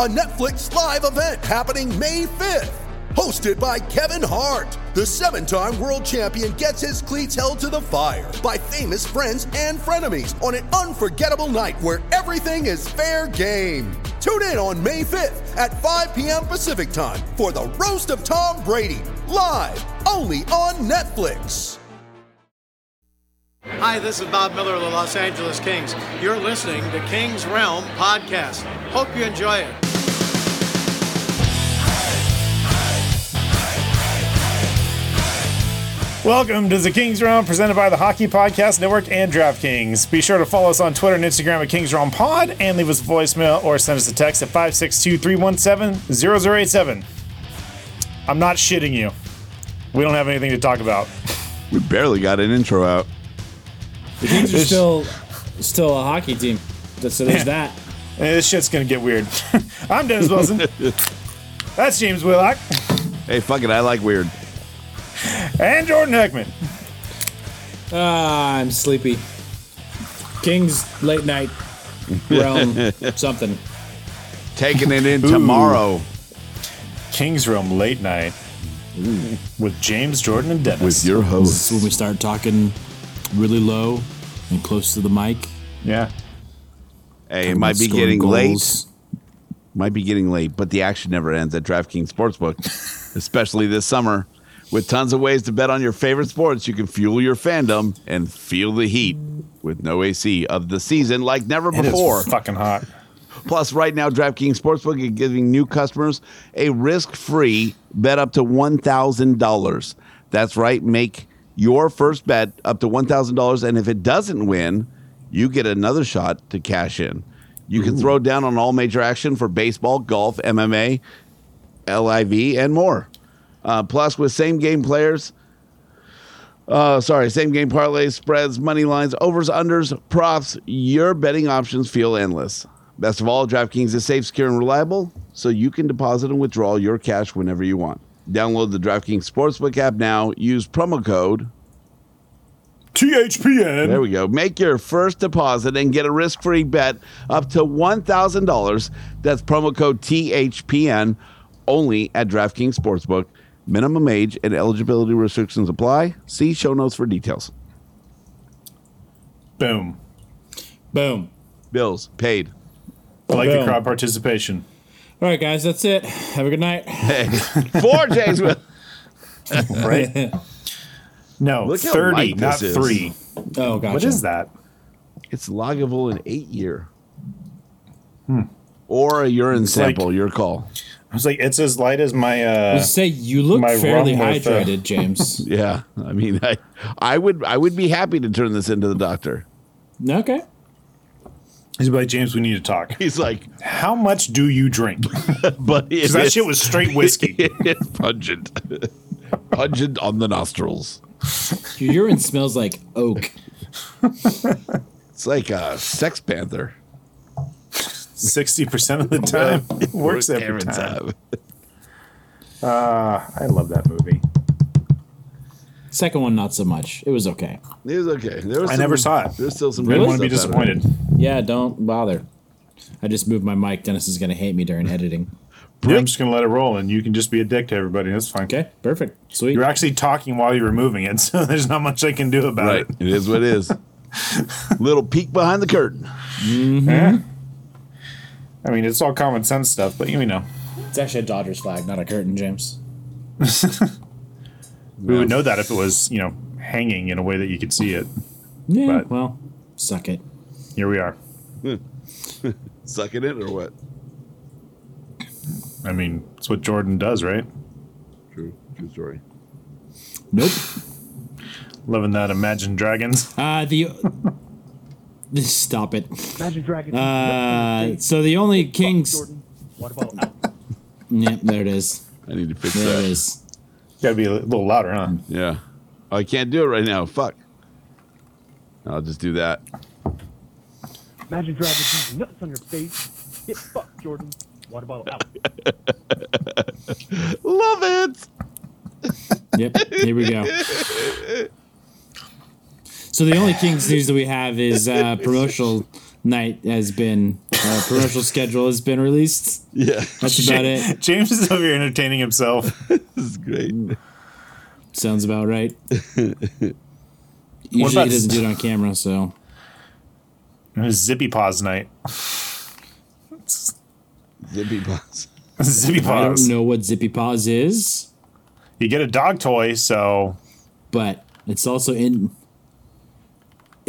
a Netflix live event happening May 5th. Hosted by Kevin Hart, the seven time world champion gets his cleats held to the fire by famous friends and frenemies on an unforgettable night where everything is fair game. Tune in on May 5th at 5 p.m. Pacific time for the Roast of Tom Brady, live only on Netflix. Hi, this is Bob Miller of the Los Angeles Kings. You're listening to King's Realm Podcast. Hope you enjoy it. Welcome to the Kings Realm presented by the Hockey Podcast Network and DraftKings. Be sure to follow us on Twitter and Instagram at Kings Realm Pod and leave us a voicemail or send us a text at 562 317 0087. I'm not shitting you. We don't have anything to talk about. We barely got an intro out. The Kings are still still a hockey team. So there's that. This shit's gonna get weird. I'm Dennis Wilson. That's James Whitlock Hey, fuck it, I like weird. And Jordan Heckman. Ah, I'm sleepy. Kings late night realm something. Taking it in tomorrow Kings Realm Late Night with James, Jordan, and Dennis. with your This host. is when we start talking really low and close to the mic. yeah. Hey, it might be getting goals. late. Might be getting late, but the action never ends at DraftKings Sportsbook, especially this summer. With tons of ways to bet on your favorite sports, you can fuel your fandom and feel the heat with no AC of the season like never It before. fucking hot. Plus, right now, DraftKings Sportsbook is giving new customers a risk-free bet up to one thousand dollars. That's right. Make your first bet up to one thousand dollars, and if it doesn't win, you get another shot to cash in. You can throw down on all major action for baseball, golf, MMA, LIV, and more. Uh, plus, with same game players, uh, sorry, same game parlays, spreads, money lines, overs, unders, props. Your betting options feel endless. Best of all, DraftKings is safe, secure, and reliable, so you can deposit and withdraw your cash whenever you want. Download the DraftKings Sportsbook app now. Use promo code. THPN. There we go. Make your first deposit and get a risk free bet up to $1,000. That's promo code THPN only at DraftKings Sportsbook. Minimum age and eligibility restrictions apply. See show notes for details. Boom. Boom. Bills paid. I like the crowd participation. All right, guys, that's it. Have a good night. Hey, Four J's. with- Right? No, Look 30, not this is. 3. Oh, gotcha. What is that? It's Lagavulin in eight year. Hmm. Or a urine It's like- sample, your call. I was like, it's as light as my. uh Just say you look My fairly rum with, uh, hydrated, James. Yeah. I mean I I would I would be happy to turn this into the doctor. okay. He's like, James, we need to talk. He's like, How much do you drink? but Because that shit was straight whiskey. it's pungent. pungent on the nostrils. Your urine smells like oak. It's like a sex panther. 60% of the time. It works every Every time. Uh, I love that movie. Second one, not so much. It was okay. It was okay. There was I some- never saw it. There's still some. I good didn't want to be stuff out of it. disappointed. Yeah, don't bother. I just moved my mic. Dennis is going to hate me during editing. Yeah, I'm just going to let it roll and you can just be a dick to everybody. That's fine. Okay, perfect. Sweet. You're actually talking while you're moving it, so there's not much I can do about Right. it. It is what it is. Little peek behind the curtain. Yeah. I mean, it's all common sense stuff, but you know, It's actually a Dodgers flag, not a curtain, James. we would know that if it was, you know, hanging in a way that you could see it. Yeah, But- well, suck it. Here we are. Sucking it or what? I mean, it's what Jordan does, right? True. True story. Nope. Loving that Imagine Dragons. Uh, the stop it. Imagine Dragons. Uh, so the only kings. Jordan. What about out? Yep, there it is. I need to fix There that. it is. Gotta be a little louder, huh? Yeah. Oh, I can't do it right now. Fuck. I'll just do that. Imagine Dragons using nuts on your face. Get fucked, Jordan. Water bottle out? Love it. Yep, here we go. So the only Kings news that we have is uh, promotional night has been uh, promotional schedule has been released. Yeah. That's about it. James is over here entertaining himself. This is great. Sounds about right. Usually he doesn't do it on camera, so It was Zippy Paws night. Zippy Paws. Zippy Paws. I don't know what Zippy Paws is, You get a dog toy, so but it's also in.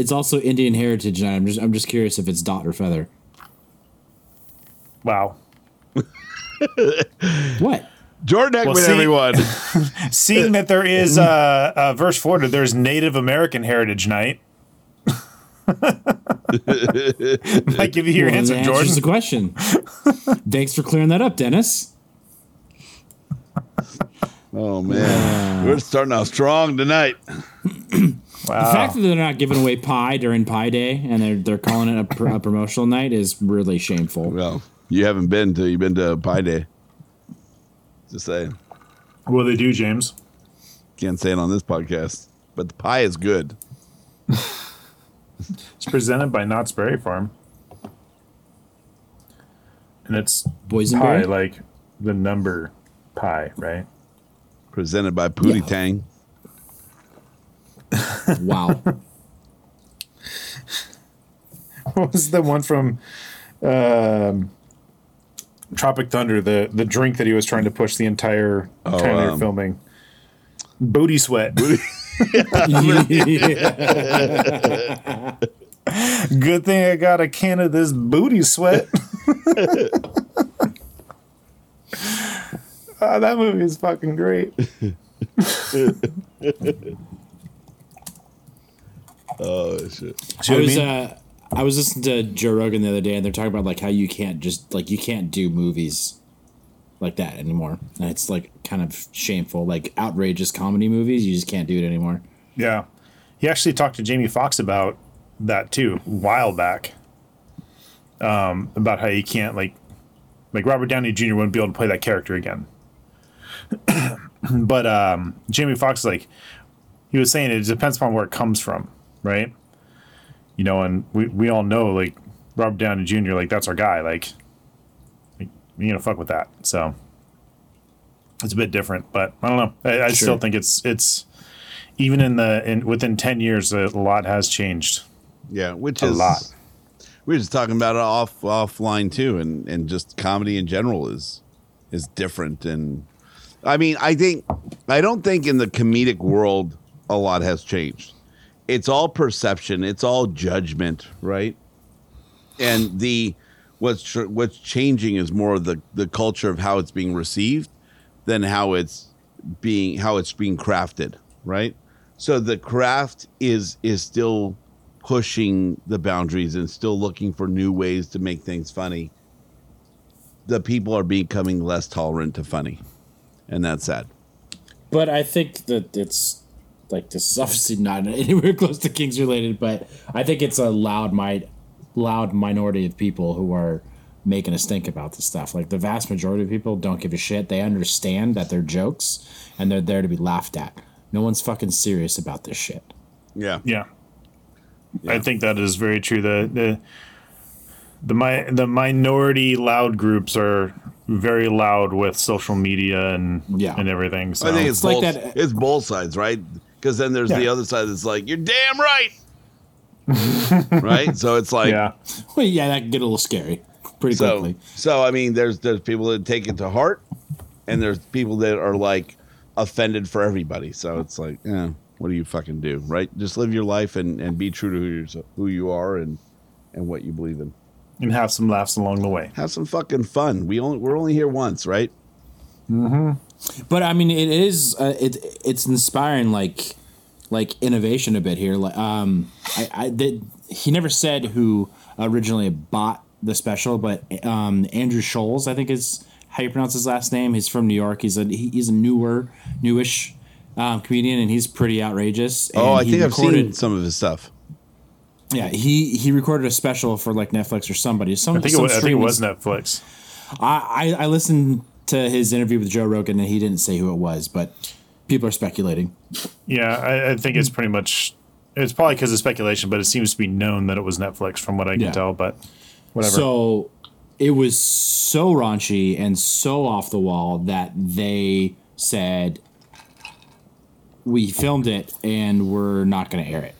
It's also Indian heritage night. I'm just I'm just curious if it's dot or feather. wow. What? Jordan Ekman, see- everyone. Seeing that there is uh, uh, verse Florida, there's Native American Heritage Night. Might give you your Well, answer, that Jordan. answers the question. Thanks for clearing that up, Dennis. Oh man, we're starting off strong tonight. The fact that they're not giving away pie during Pie Day and they're they're calling it a, pr- a promotional night is really shameful. Well, you haven't been to you've been to Pie Day. Just saying, What do they do, James? can't say it on this podcast, but the pie is good. It's presented by Knott's Berry Farm. And it's pie, like the number pie, right? Presented by Pootie Yeah. Tang. Wow. What was the one from um, Tropic Thunder? The the drink that he was trying to push the entire time they were um, filming. Booty sweat. Good thing I got a can of this booty sweat. Ah, that movie is fucking great. Oh shit! See I what I was mean? uh, I was listening to Joe Rogan the other day, and they're talking about like how you can't just like you can't do movies like that anymore, and it's like kind of shameful, like outrageous comedy movies. You just can't do it anymore. Yeah. He actually talked to Jamie Foxx about that too, a while back. Um, about how you can't like like Robert Downey Jr. wouldn't be able to play that character again. but um Jamie Foxx like he was saying it depends upon where it comes from, right? You know, and we, we all know like Robert Downey Jr. like that's our guy, like, like you gonna fuck with that. So it's a bit different, but I don't know. I, I still think it's it's even in the in within 10 years a lot has changed Yeah, which A is a lot. We were just talking about it off offline too, and and just comedy in general is is different. And I mean, I think I don't think in the comedic world a lot has changed. It's all perception. It's all judgment, right? And the what's tr- what's changing is more the the culture of how it's being received than how it's being how it's being crafted, right? So the craft is is still pushing the boundaries and still looking for new ways to make things funny. The people are becoming less tolerant to funny, and that's sad. But I think that it's like this is obviously not anywhere close to Kings related, but I think it's a loud mi- loud minority of people who are making us think about this stuff. Like the vast majority of people don't give a shit. They understand that they're jokes and they're there to be laughed at. No one's fucking serious about this shit. Yeah, yeah, i think that is very true the the the mi- the minority loud groups are very loud with social media and Yeah. and everything so I think it's, It's like that- It's both sides, right? Because then there's the other side that's like, "You're damn right," right? So it's like, yeah Well, yeah, that can get a little scary pretty so quickly. so. I mean, there's there's people that take it to heart, and there's people that are like offended for everybody. So it's like, yeah, what do you fucking do, right? Just live your life and and be true to who you're, who you are and and what you believe in. and have some laughs along the way have some fucking fun. We only we're only here once, right? Mm-hmm. But I mean, it is uh, it it's inspiring. Like like innovation a bit here. Like, um, I, I did. He never said who originally bought the special, but um, Andrew Scholes, I think is how you pronounce his last name. He's from New York. He's a he, he's a newer, newish um, comedian, and he's pretty outrageous. Oh, I he think I've seen recorded- some of his stuff. Yeah, he he recorded a special for like Netflix or somebody. Some, I think it was, I think it was Netflix. I, I I listened to his interview with Joe Rogan, and he didn't say who it was, but people are speculating. Yeah, I, I think it's pretty much. It's probably because of speculation, but it seems to be known that it was Netflix from what I can Yeah. tell. But whatever. So it was so raunchy and so off the wall that they said we filmed it and we're not going to air it.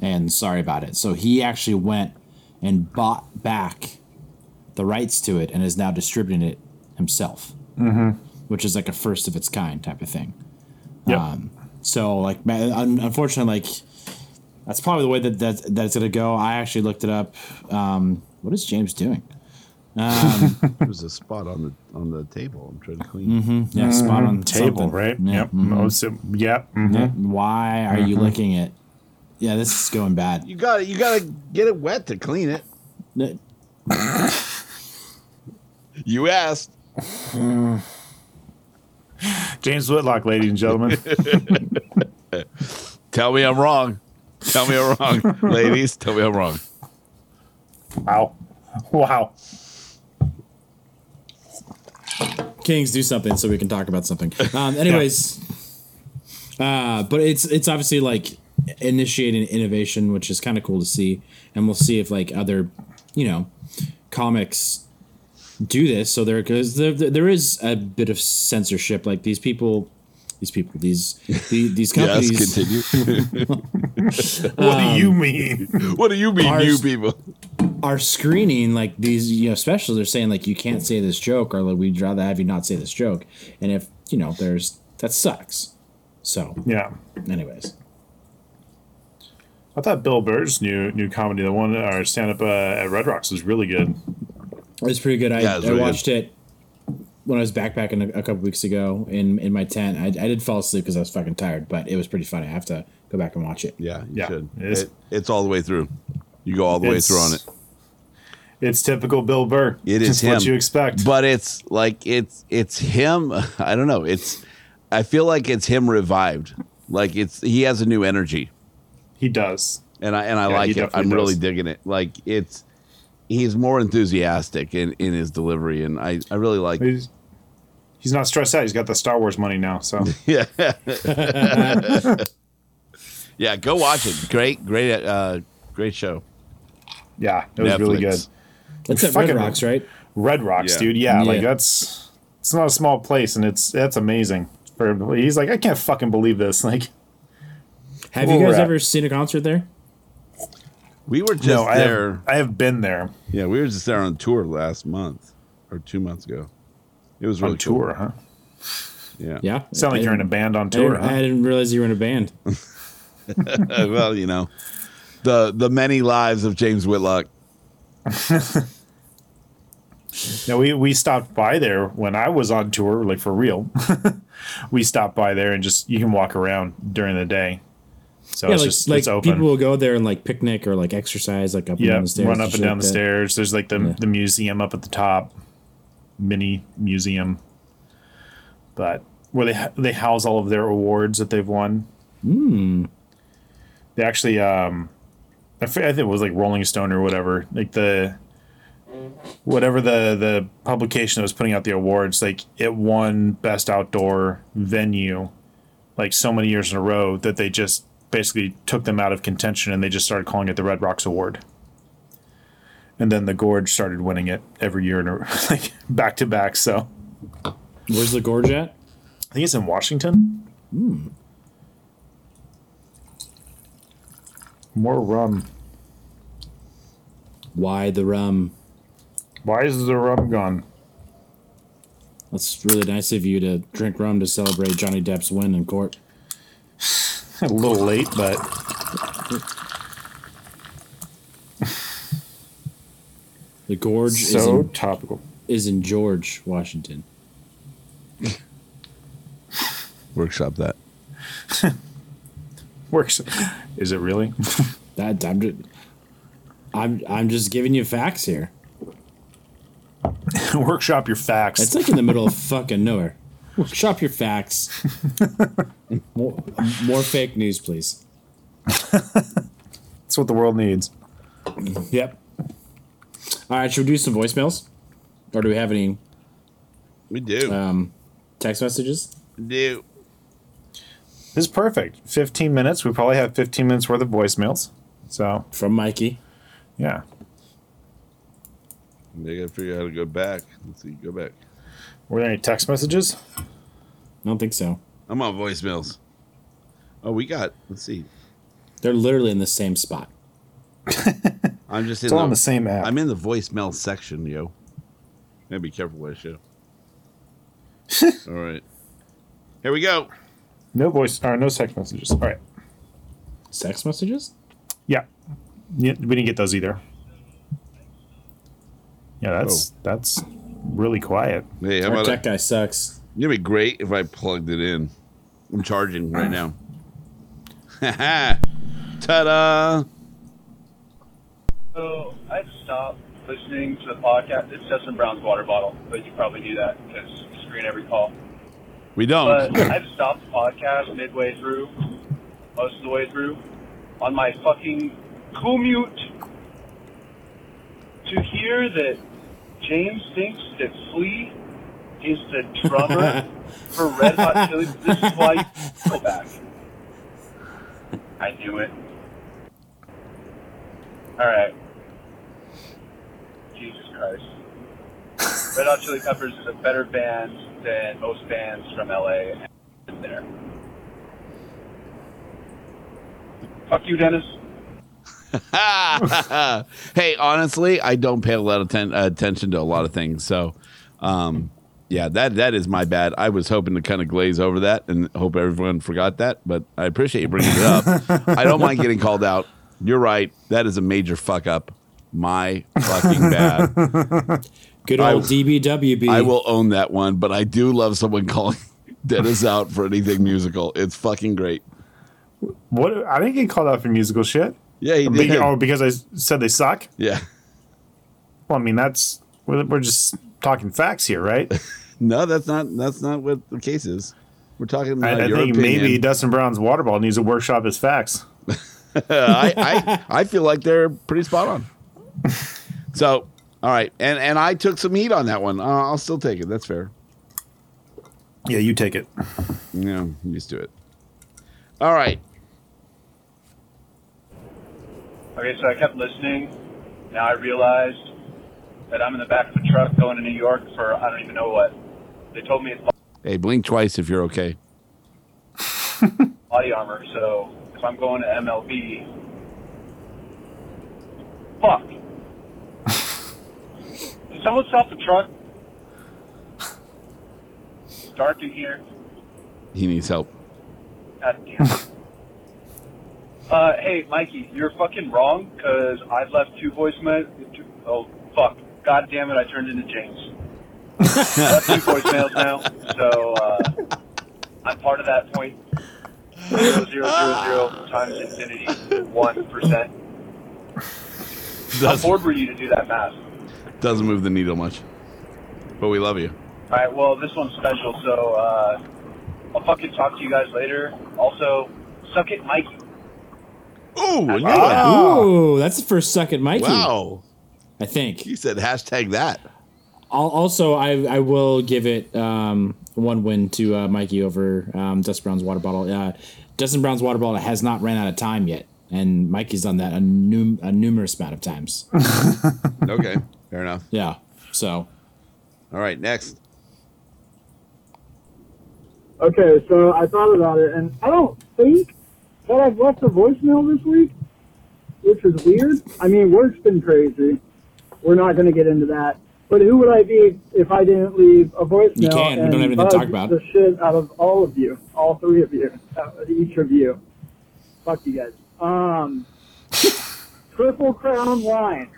And sorry about it. So he actually went and bought back the rights to it and is now distributing it himself, mm-hmm. which is like a first of its kind type of thing. Yep. Um, so like, unfortunately, like that's probably the way that that, that it's gonna go. I actually looked it up. Um, what is James doing? Um, There's a spot on the on the table. I'm trying to clean. mhm, yeah, spot on the table, something. right? Yeah, Yep. mhm. Most of- yep. mhm. Yeah, Why are you Mhm. licking it? Yeah, this is going bad. You got you got to get it wet to clean it. You asked. James Whitlock, ladies and gentlemen. Tell me I'm wrong. Tell me I'm wrong, ladies. Tell me I'm wrong. Wow. Wow. Kings, do something so we can talk about something. Um, anyways, uh, but it's it's obviously like initiating innovation, which is kind of cool to see, and we'll see if like other, you know, comics do this. So there, because there, there is a bit of censorship. Like these people, these people, these these, these companies. Yes, continue. What do Um, you mean? what do you mean, Ours- you people? are screening like these you know specials are saying like you can't say this joke or like we'd rather have you not say this joke and if you know there's that sucks so Yeah. anyways I thought Bill Burr's new new comedy, the one or stand up uh, at Red Rocks, was really good. It was pretty good i, Yeah, it I really watched it when i was backpacking a, a couple weeks ago in in my tent i, I did fall asleep because i was fucking tired but it was pretty funny i have to go back and watch it Yeah, you Yeah, should. it is. It- it's all the way through. You go all the way through on it. It's typical Bill Burr. It is Just him. what you expect. But it's like it's it's him. I don't know. It's I feel like it's him revived. Like it's he has a new energy, he does. and I and I Yeah, like it. I'm really digging it. Like it's he's more enthusiastic in in his delivery, and I I really like. He's, he's not stressed out. He's got the Star Wars money now. So Yeah. yeah, go watch it. Great, great, uh, great show. yeah, it was really good. Netflix. it's at red Fucking- rocks right Red Rocks, Yeah. dude. Yeah, like that's it's not a small place, and it's that's amazing. For he's like, I can't fucking believe this. Like, have you guys ever seen a concert there We were just no, I there. have, I have been there Yeah, we were just there on tour last month or two months ago. It was really on tour, huh? Cool. Yeah. yeah Sound like you're in a band on I tour, didn't, huh? I didn't realize you were in a band well, you know, the the many lives of James Whitlock. No, we we stopped by there when I was on tour, like for real. we stopped by there and just you can walk around during the day. So yeah it's like, just like it's open. people will go there and like picnic or like exercise like up and yeah, down the stairs run up and and down like the that. stairs. There's like the Yeah. the museum up at the top, mini museum. But where they they house all of their awards that they've won. Hmm. They actually, um, I think it was like Rolling Stone or whatever, like the whatever the the publication that was putting out the awards, like it won best outdoor venue, like so many years in a row that they just basically took them out of contention and they just started calling it the Red Rocks Award. And then the Gorge started winning it every year in a like back to back. So where's the gorge at I think it's in Washington. Hmm. More rum. why the rum Why is the rum gone? That's really nice of you to drink rum to celebrate Johnny Depp's win in court. A little late, but The gorge is, so in, topical. is in George, Washington. Workshop that. Works. Is it really? That I'm just, I'm I'm just giving you facts here. Workshop your facts. It's like in the middle of fucking nowhere. Shop your facts. more, more fake news, please. That's what the world needs. Yep. All right, should we do some voicemails, or do we have any We do. um, text messages? we do. This is perfect. 15 minutes. We probably have 15 minutes worth of voicemails. So, From Mikey. yeah. They gotta figure out how to go back. Let's see. Go back. Were there any text messages? I don't think so. I'm on voicemails. Oh, we got. Let's see. They're literally in the same spot. I'm just It's in all on the same app. I'm in the voicemail section, yo. Gotta be careful what I show. all right. Here we go. No voice or no sex messages. All right. Sex messages? Yeah. yeah we didn't get those either. Yeah, that's oh. that's really quiet. Hey, how Our about tech it? guy sucks. It'd be great if I plugged it in. I'm charging right now. Ta-da! So I stopped listening to the podcast. It's Dustin Brown's water bottle, but you probably knew that because you screen every call. We don't. But I've stopped the podcast midway through, most of the way through, on my fucking commute to hear that James thinks that Flea is the drummer for Red Hot Chili. This is why go back. I knew it. All right. Jesus Christ. Red Hot Chili Peppers is a better band than most bands from LA. And there. Fuck you, Dennis. hey, honestly, I don't pay a lot of ten- uh, attention to a lot of things. So, um, yeah, that that is my bad. I was hoping to kind of glaze over that and hope everyone forgot that, but I appreciate you bringing it up. I don't mind getting called out. You're right. That is a major fuck up. My fucking bad. Good I- old DBWB. I will own that one, but I do love someone calling Dennis out for anything musical. It's fucking great. What I didn't get called out for musical shit. Yeah, he Be- did. oh, because I said they suck. Yeah. Well, I mean that's we're, we're just talking facts here, right? No, that's not that's not what the case is. We're talking. Uh, I, I think opinion. maybe Dustin Brown's water ball needs to workshop his facts. I, I I feel like they're pretty spot on. So, all right, and and I took some heat on that one. Uh, I'll still take it. That's fair. Yeah, you take it. Yeah, I'm used to it. All right. Okay, so I kept listening. Now I realized that I'm in the back of a truck going to New York for I don't even know what. They told me it's Hey, blink twice if you're okay. body armor, so if I'm going to MLB, fuck. Did someone stop the truck? It's dark in here. He needs help. God damn it. Uh, hey, Mikey, you're fucking wrong because I've left two voicemails. Oh, fuck. God damn it, I turned into James. I left two voicemails now, so uh, I'm part of that point. Zero, zero, zero, zero times infinity, 1%. How Doesn't, bored were you to do that math? doesn't move the needle much, but we love you. All right, well, this one's special, so uh, I'll fucking talk to you guys later. Also, suck it, Mikey. Ooh, a new. Ooh, that's the first suck at Mikey. Wow. I think. He said hashtag that. I'll, also, I, I will give it um, one win to uh, Mikey over um, Dustin Brown's water bottle. Uh, Dustin Brown's water bottle has not ran out of time yet, and Mikey's done that a, num- a numerous amount of times. Okay, fair enough. yeah. So All right, next. Okay, so I thought about it, and I don't think that I've left a voicemail this week, which is weird. I mean, work's been crazy. We're not going to get into that. But who would I be if I didn't leave a voicemail? You can. We and don't have anything to talk about. The shit out of all of you, all three of you, uh, each of you. Fuck you guys. Um, triple crown line.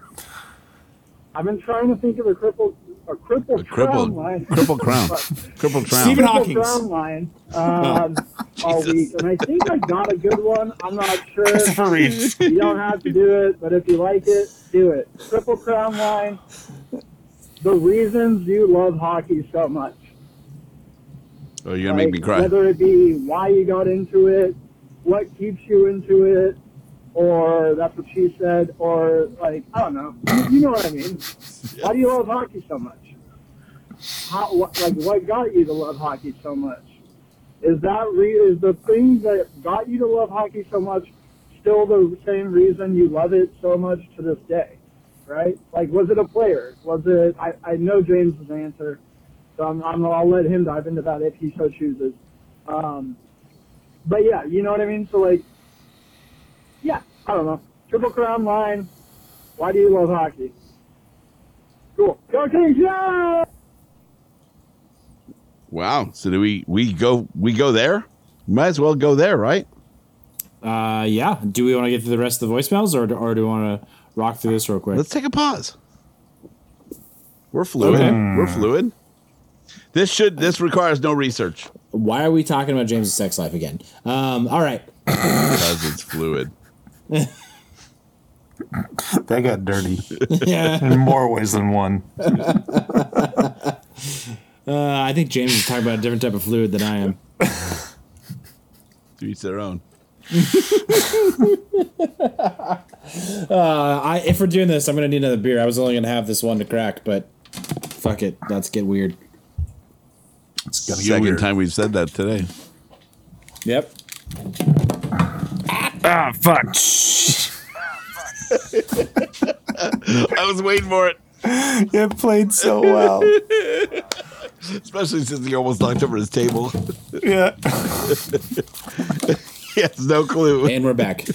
I've been trying to think of a cripple, a cripple A crippled, crown line. crippled crown, crippled crown. Stephen Triple crown line. Um, all week, and I think I got a good one. I'm not sure. Christopher Reeves. You don't have to do it, but if you like it, do it. Triple Crown line. The reasons you love hockey so much. Oh, you're gonna make me cry. Whether it be why you got into it, what keeps you into it, or that's what she said, or like I don't know. You know what I mean? Why do you love hockey so much? How what, like what got you to love hockey so much? Is that re- is the thing that got you to love hockey so much still the same reason you love it so much to this day? Right? Like, was it a player? Was it? I, I know James's answer, so I'm, I'm, I'll let him dive into that if he so chooses. Um, but yeah, you know what I mean. So like, yeah, I don't know. Triple Crown line. Why do you love hockey? Cool. Go Kings! Yeah! Wow. So do we we go we go there? Might as well go there, right? Uh, yeah. Do we want to get to the rest of the voicemails, or or do we want to rock through this real quick? Let's take a pause. We're fluid. Okay. We're fluid. This should this requires no research Why are we talking about James's sex life again? Um, all right. because it's fluid. That got dirty. Yeah. In more ways than one. Uh, I think James is talking about a different type of fluid than I am. To each their own. Uh, I if we're doing this, I'm gonna need another beer. I was only gonna have this one to crack, but fuck it, let's get weird. It's gonna Second time we've said that today. Yep. Ah, fuck. I was waiting for it. It played so well. Especially since he almost knocked over his table. Yeah. he has no clue. And we're back.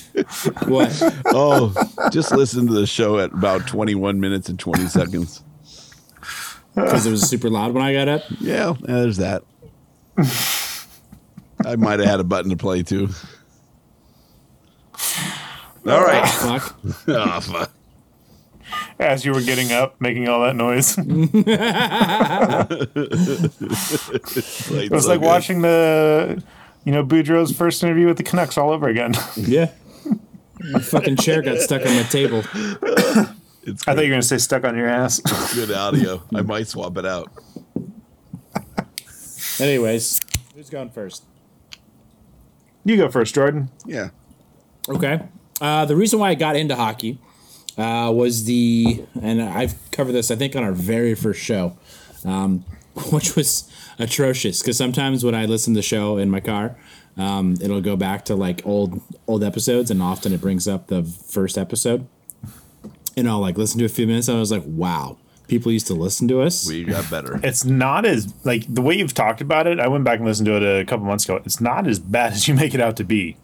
What? Oh, just listen to the show at about 21 minutes and 20 seconds. Because it was super loud when I got up. Yeah, yeah, there's that. I might have had a button to play too. All right. Ah, fuck. oh, fuck. As you were getting up, making all that noise. it was like watching the, you know, Boudreau's first interview with the Canucks all over again. Yeah. My fucking chair got stuck on the table. It's I thought you were going to say stuck on your ass. good audio. I might swap it out. Anyways, who's going first? You go first, Jordan. Yeah. Okay. Uh, the reason why I got into hockey uh, was the, and I've covered this, I think, on our very first show, um, which was atrocious. Because sometimes when I listen to the show in my car, um, it'll go back to like old old episodes, and often it brings up the first episode. And I'll like listen to a few minutes, and I was like, "Wow, people used to listen to us." We got better. It's not as, like, the way you've talked about it, I went back and listened to it a couple months ago. It's not as bad as you make it out to be.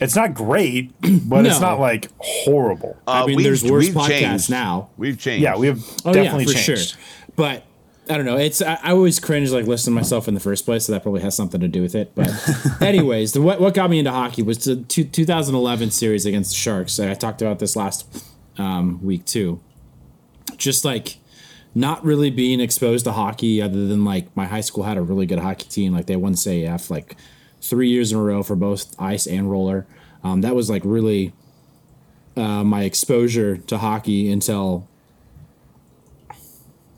It's not great, but it's not like horrible. I mean, there's worse podcasts now. We've changed. Yeah, we have Oh definitely yeah, for changed. sure. But I don't know. It's I, I always cringe like listening to myself in the first place, so that probably has something to do with it. But anyways, the, what what got me into hockey was the two, 2011 series against the Sharks. I talked about this last um, week too. Just like not really being exposed to hockey, other than like my high school had a really good hockey team. Like they won CIF like three years in a row for both ice and roller. Um, that was like really uh, my exposure to hockey until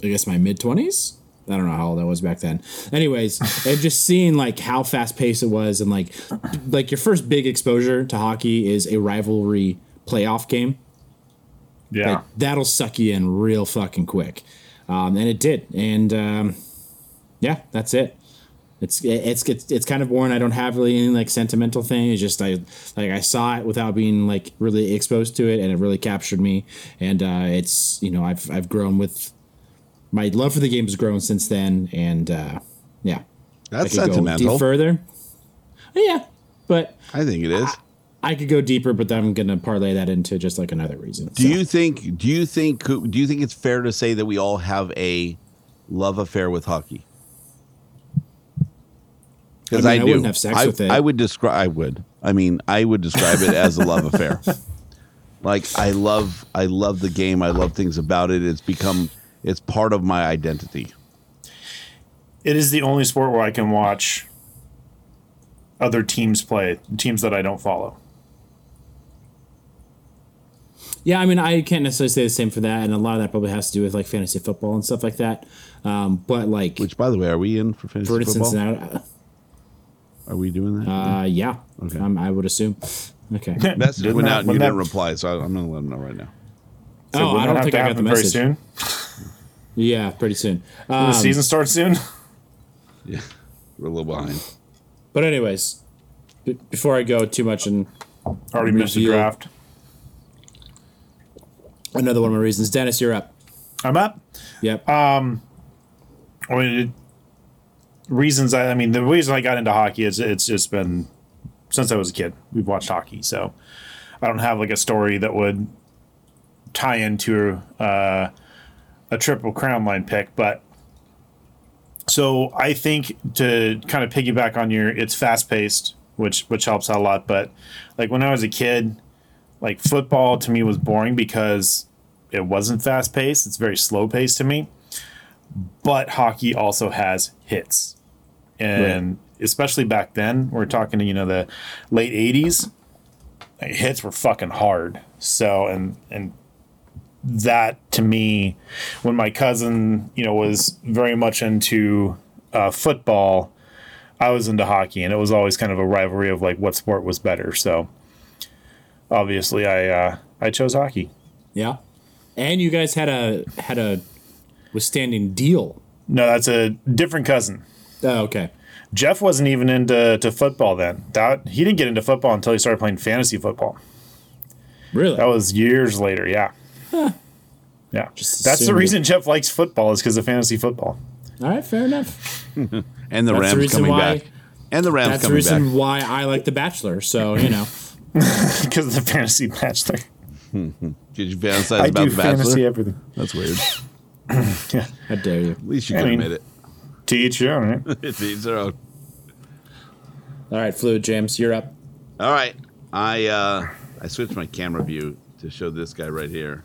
I guess my mid twenties. I don't know how old I was back then. Anyways, and just seeing like how fast paced it was, and like like your first big exposure to hockey is a rivalry playoff game. Yeah. Like, that'll suck you in real fucking quick, um, and it did. And um, yeah, that's it. It's it's it's it's kind of boring. I don't have really any like sentimental thing. It's just I like I saw it without being like really exposed to it, and it really captured me. And uh, it's you know I've I've grown with my love for the game has grown since then, and uh, yeah, That's I could go sentimental. deep further. Yeah, but I think it is. I could go deeper, but then I'm gonna parlay that into just like another reason. Do you think? Do you think? Do you think it's fair to say that we all have a love affair with hockey? Because I I, mean, I do. wouldn't have sex I, with it. I would describe. I would. I mean, I would describe it as a love affair. Like I love, I love the game. I love things about it. It's become, it's part of my identity. It is the only sport where I can watch other teams play, teams that I don't follow. Yeah, I mean, I can't necessarily say the same for that, and a lot of that probably has to do with like fantasy football and stuff like that. Um, but like, which by the way, are we in for fantasy for instance, football? now, Are we doing that? uh, yeah, Okay. um, I would assume. Okay. Message went out and you didn't reply, so I, I'm going to let them know right now. So oh, I don't think I got the happen very soon. Yeah, pretty soon. Um, the season starts soon. Yeah, we're a little behind. But anyways, b- before I go too much and Already missed the draft. Another one of my reasons, Dennis, you're up. I'm up. Yep. Um, I mean, it, reasons. I, I mean, the reason I got into hockey is it's just been since I was a kid. We've watched hockey, so I don't have like a story that would tie into uh, a triple crown line pick. But so I think to kind of piggyback on your, it's fast paced, which which helps out a lot. But like when I was a kid, like football to me was boring because it wasn't fast paced. It's very slow paced to me. But hockey also has hits. And especially back then, we're talking to you know the late 80s, like, hits were fucking hard. So and and that to me when my cousin, you know, was very much into uh, football, I was into hockey and it was always kind of a rivalry of like what sport was better. So obviously I uh, I chose hockey. Yeah. And you guys had a had a withstanding deal. No, that's a different cousin. Oh, okay. Jeff wasn't even into to football then. That he didn't get into football until he started playing fantasy football. Really? That was years later. Yeah. Yeah. Just That's the assumed reason Jeff likes football is because of fantasy football. All right, fair enough. And the That's Rams reason coming why- back. And the Rams coming back. That's the reason back. why I like The Bachelor. So you know, because of the fantasy bachelor. Did you fantasize I about do the Bachelor? fantasy everything. That's weird. yeah. how dare you? At least you I can mean- admit it. To each your own, right? it's each their own. All right, Fluid James, you're up. All right. I uh I switched my camera view to show this guy right here.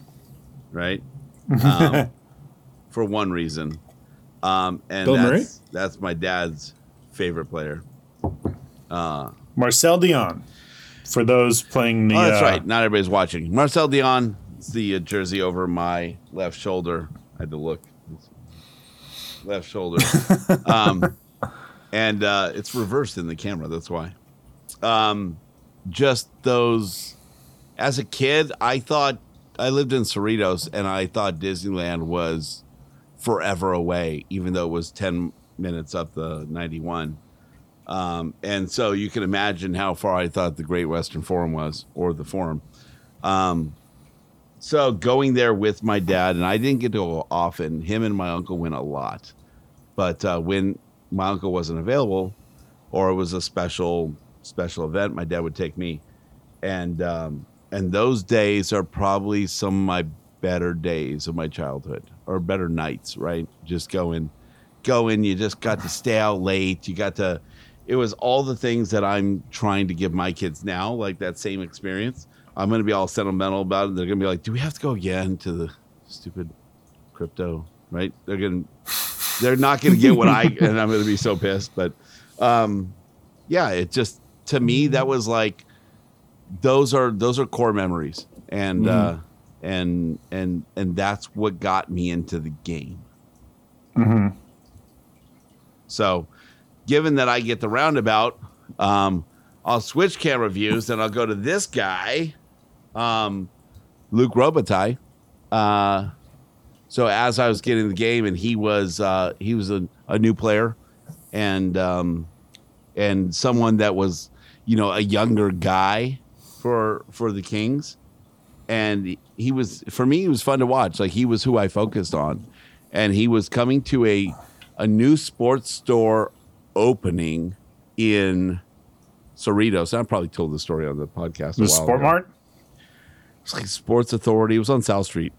Right? Um, for one reason. Um and Bill Murray? that's that's my dad's favorite player. Uh Marcel Dionne. For those playing the oh, that's uh, right. Not everybody's watching. Marcel Dionne, it's the uh, jersey over my left shoulder. I had to look. It's left shoulder. um, and uh, it's reversed in the camera. That's why. Um, just those. As a kid, I thought I lived in Cerritos, and I thought Disneyland was forever away, even though it was ten minutes up the ninety-one. Um, and so you can imagine how far I thought the Great Western Forum was, or the Forum. Um, so going there with my dad, and I didn't get to go often. Him and my uncle went a lot, but uh, when my uncle wasn't available, or it was a special special event, my dad would take me, and um, and those days are probably some of my better days of my childhood, or better nights. Right, just going, going. You just got to stay out late. You got to. It was all the things that I'm trying to give my kids now, like that same experience. I'm going to be all sentimental about it. They're going to be like, "Do we have to go again to the stupid crypto?" Right? They're going to they're not going to get what I and I'm going to be so pissed, but um yeah, it just to me that was like those are those are core memories and uh and and and that's what got me into the game. Mhm. So, given that I get the roundabout, um, I'll switch camera views and I'll go to this guy, um, Luc Robitaille. Uh, so as I was getting the game, and he was uh, he was a, a new player, and um, and someone that was you know a younger guy for for the Kings, and he was for me he was fun to watch. Like he was who I focused on, and he was coming to a a new sports store opening in Cerritos. I probably told the story on the podcast. a The while Sport ago. Mart. It's like Sports Authority. It was on South Street.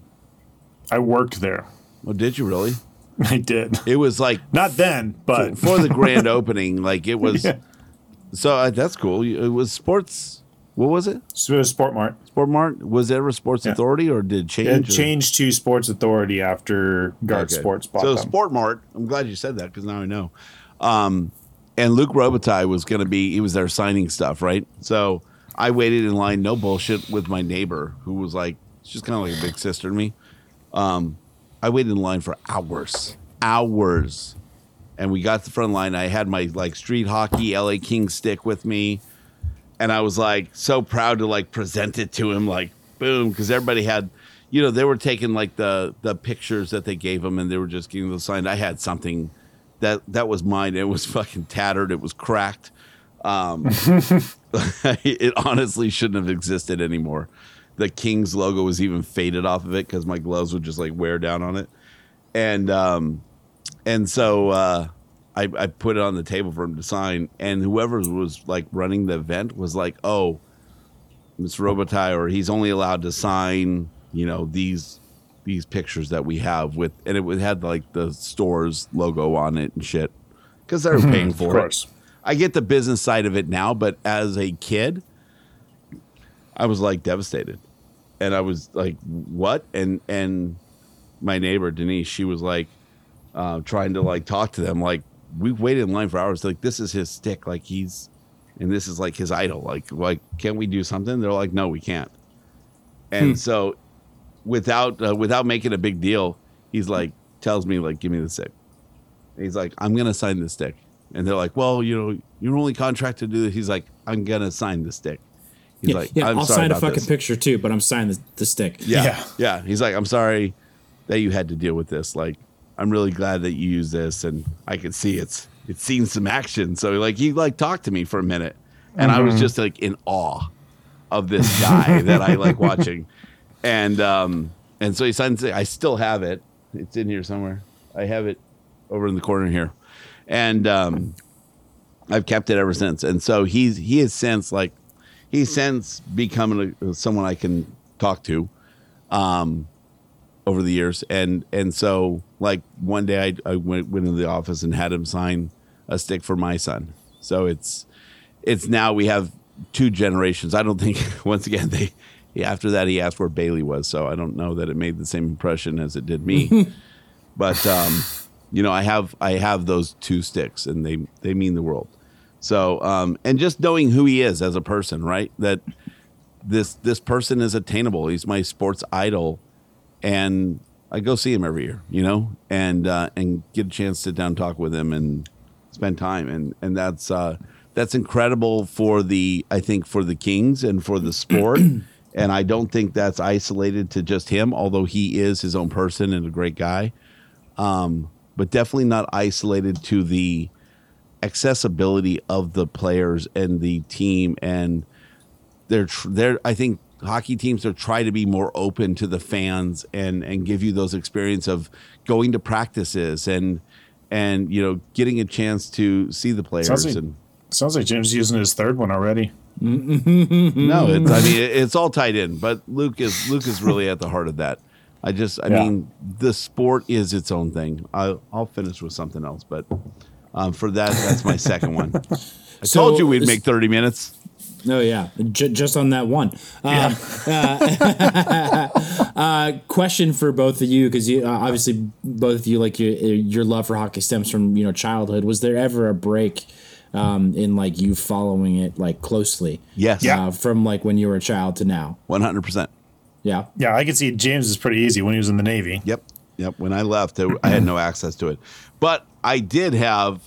I worked there. Oh, did you really? I did. It was like Not then, but for, for the grand opening. Like it was. Yeah. So uh, that's cool. It was sports. What was it? So Sport Mart. Sport Mart. Was it ever Sports Yeah. Authority or did change? It or- changed to Sports Authority after Gart Okay. Sports bought So them. Sport Mart. I'm glad you said that because now I know. Um, and Luke Robitaille was going to be he was there signing stuff, right? So I waited in line, no bullshit, with my neighbor who was like she's kind of like a big sister to me. Um, I waited in line for hours, hours, and we got to the front line. I had my like street hockey LA King stick with me, and I was like so proud to like present it to him, like boom, because everybody had. You know, they were taking like the the pictures that they gave him, and they were just giving the sign. I had something that that was mine. It was fucking tattered. It was cracked. Um, it honestly shouldn't have existed anymore. The Kings logo was even faded off of it because my gloves would just like wear down on it, and um, and so uh, I, I put it on the table for him to sign. And whoever was like running the event was like, "Oh, Mr. Robitaille, or he's only allowed to sign, you know, these these pictures that we have with, and it would- had like the store's logo on it and shit, because they're Mhm, paying of for course. it. I get the business side of it now, but as a kid, I was like devastated, and I was like, "What?" And and my neighbor Denise, she was like uh, trying to like talk to them, like we waited in line for hours. Like this is his stick, like he's, and this is like his idol. Like like can't we do something? They're like, no, we can't. And Hmm. so, without uh, without making a big deal, he's like tells me like, give me the stick. And he's like, I'm gonna sign the stick. And they're like, well, you know, you're only contracted to do this. He's like, I'm gonna sign the stick. He's yeah, like, yeah I'm I'll sorry sign a fucking this. picture too, but I'm signing the, the stick. Yeah, yeah. He's like, I'm sorry that you had to deal with this. Like, I'm really glad that you used this, and I could see it's it's seen some action. So like, he like talked to me for a minute, and I was Mhm. just like in awe of this guy that I like watching, and um and so he signs. I still have it. It's in here somewhere. I have it over in the corner here, and um I've kept it ever since. And so he's he has since like he's since becoming a, someone I can talk to um over the years and and so like one day I, I went went into the office and had him sign a stick for my son. So it's it's now we have two generations. I don't think once again they after that he asked where Bailey was, so I don't know that it made the same impression as it did me. but um, you know, I have I have those two sticks, and they they mean the world. So um, and just knowing who he is as a person, right? That this this person is attainable. He's my sports idol, and I go see him every year, you know, and uh, and get a chance to sit down and talk with him and spend time, and and that's uh, that's incredible for the I think for the Kings and for the sport. And I don't think that's isolated to just him, although he is his own person and a great guy um, but definitely not isolated to the accessibility of the players and the team. And they're they're I think hockey teams are try to be more open to the fans and and give you those experience of going to practices and and you know getting a chance to see the players Sounds like, and sounds like Jim's using his third one already. no, it's I mean it's all tied in, but Luc is Luc is really at the heart of that. I just I Yeah. mean the sport is its own thing. I'll I'll finish with something else, but um, for that that's my second one. I So told you we'd make thirty minutes. Oh yeah, J- just on that one. Um, uh, uh, question for both of you because you uh, obviously both of you like your your love for hockey stems from you know childhood. Was there ever a break um, in like you following it like closely? Yes. Uh, from like when you were a child to now. One hundred percent. Yeah. Yeah, I can see James is pretty easy when he was in the Navy. Yep. Yep. When I left, I I had no access to it, but I did have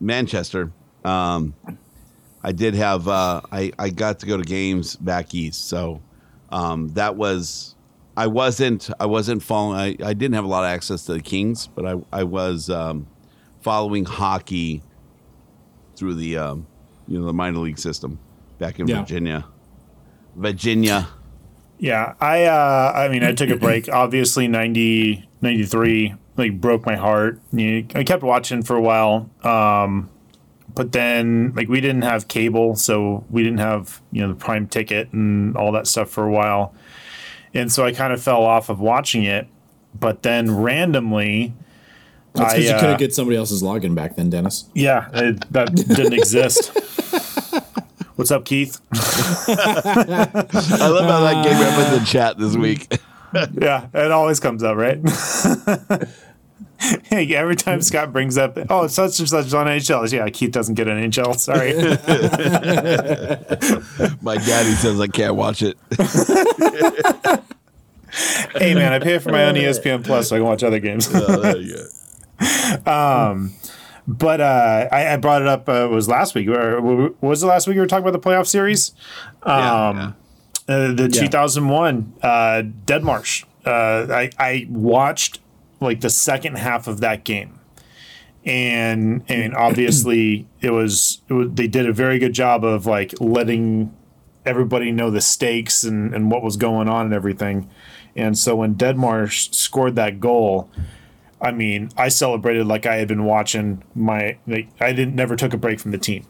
Manchester. Um, I did have. Uh, I I got to go to games back east, so um, that was. I wasn't. I wasn't following. I, I didn't have a lot of access to the Kings, but I I was um, following hockey through the um, you know the minor league system back in Yeah. Virginia. Virginia. Yeah, I uh I mean I took a break. Obviously 90 93 like broke my heart. You I kept watching for a while. Um but then like we didn't have cable, so we didn't have, you know, the prime ticket and all that stuff for a while. And so I kind of fell off of watching it. But then randomly That's because I, you couldn't uh, get somebody else's login back then, Dennis. yeah, it, that didn't exist. What's up, Keith? I love how that came up in the chat this week. yeah, it always comes up, right? Hey, every time Scott brings up, oh, such and such is on NHL. Yeah, Keith doesn't get an NHL. Sorry. My daddy says I can't watch it. hey, man, I pay for my own ESPN Plus so I can watch other games. Oh, there you go. um, but uh, I, I brought it up. Uh, it was last week. Or, was it last week? We were talking about the playoff series. Um, Uh, the Yeah. 2001 uh, Deadmarsh. Uh, I, I watched like the second half of that game, and and obviously it was, it was they did a very good job of like letting everybody know the stakes and, and what was going on and everything. And so when Deadmarsh scored that goal, I mean, I celebrated like I had been watching my. Like, I didn't never took a break from the team,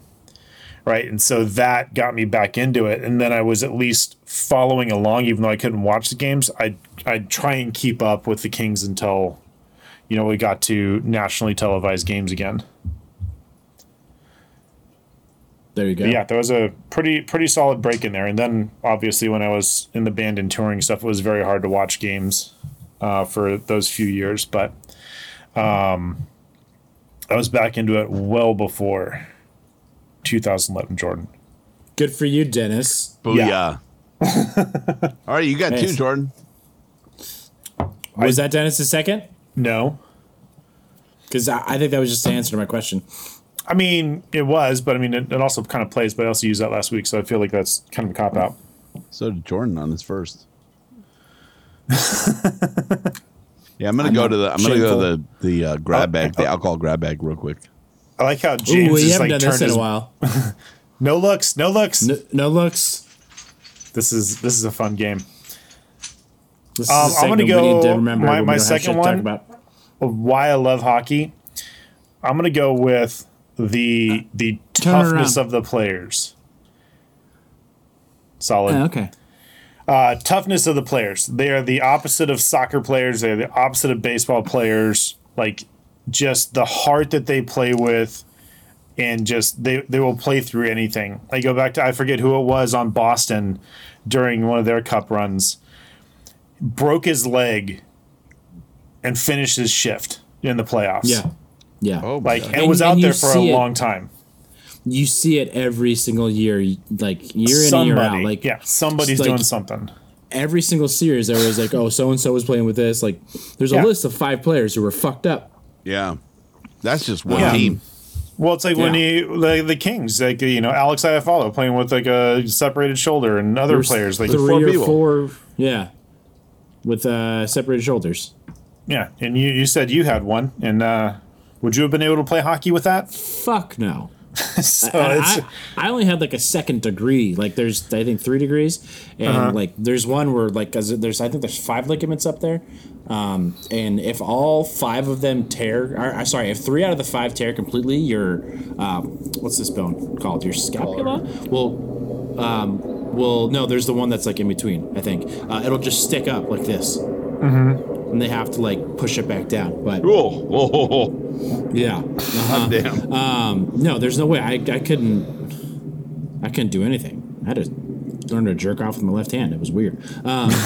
right? And so that got me back into it. And then I was at least following along, even though I couldn't watch the games. I I'd try and keep up with the Kings until, you know, we got to nationally televised games again. There you go. But yeah, there was a pretty pretty solid break in there. And then obviously when I was in the band and touring stuff, it was very hard to watch games uh, for those few years. But um, I was back into it well before 2011 Jordan. Good for you, Dennis. Booyah. All right, you got two, Jordan. Was that Dennis's second? No. Because I, I think that was just the answer to my question. I mean, it was, but I mean, it, it also kind of plays. But I also used that last week, so I feel like that's kind of a cop out. So did Jordan on his first. yeah, I'm gonna go to the. I'm gonna go to the the uh, grab bag, the alcohol grab bag, real quick. I like how James Ooh, we is haven't like done this turned in his a while. no looks, no looks, no, no looks. This is this is a fun game. This is Um, I'm gonna need to go remember my, my we don't have shit second one. about. Why I love hockey. I'm gonna go with the the Turn toughness around. of the players. Solid. Yeah, okay. Uh, toughness of the players. They are the opposite of soccer players. They're the opposite of baseball players. Like just the heart that they play with, and just they they will play through anything. I go back to I forget who it was on Boston during one of their cup runs. Broke his leg, and finished his shift in the playoffs. Yeah. Yeah. Oh, like God. and was And- out and there for a it. long time. You see it every single year, like year in and year out. Like yeah, somebody's like, doing something. Every single series, there was like, oh, so and so was playing with this. Like, there's a Yeah. list of five players who were fucked up. Yeah, that's just one Yeah. team. Well, it's like when Yeah. he like the Kings, like you know Alex Iafallo playing with like a separated shoulder, and other There's players like three four or people. four, yeah, with uh, separated shoulders. yeah. And you you said you had one, and uh, would you have been able to play hockey with that? Fuck no. so I, it's I, I only had like a second degree. Like there's I think three degrees, and Uh-huh. like there's one where like 'cause there's I think there's five ligaments up there, um, and if all five of them tear, or, uh, sorry, if three out of the five tear completely, your um, what's this bone called? Your scapula. Well, um, well, no, there's the one that's like in between. I think uh, it'll just stick up like this, Mm-hmm. And they have to like push it back down. But Whoa, whoa, whoa, whoa. yeah, uh-huh. damn. Um, no, there's no way. I, I couldn't. I couldn't do anything. I had to learn to jerk off with my left hand. It was weird. Um,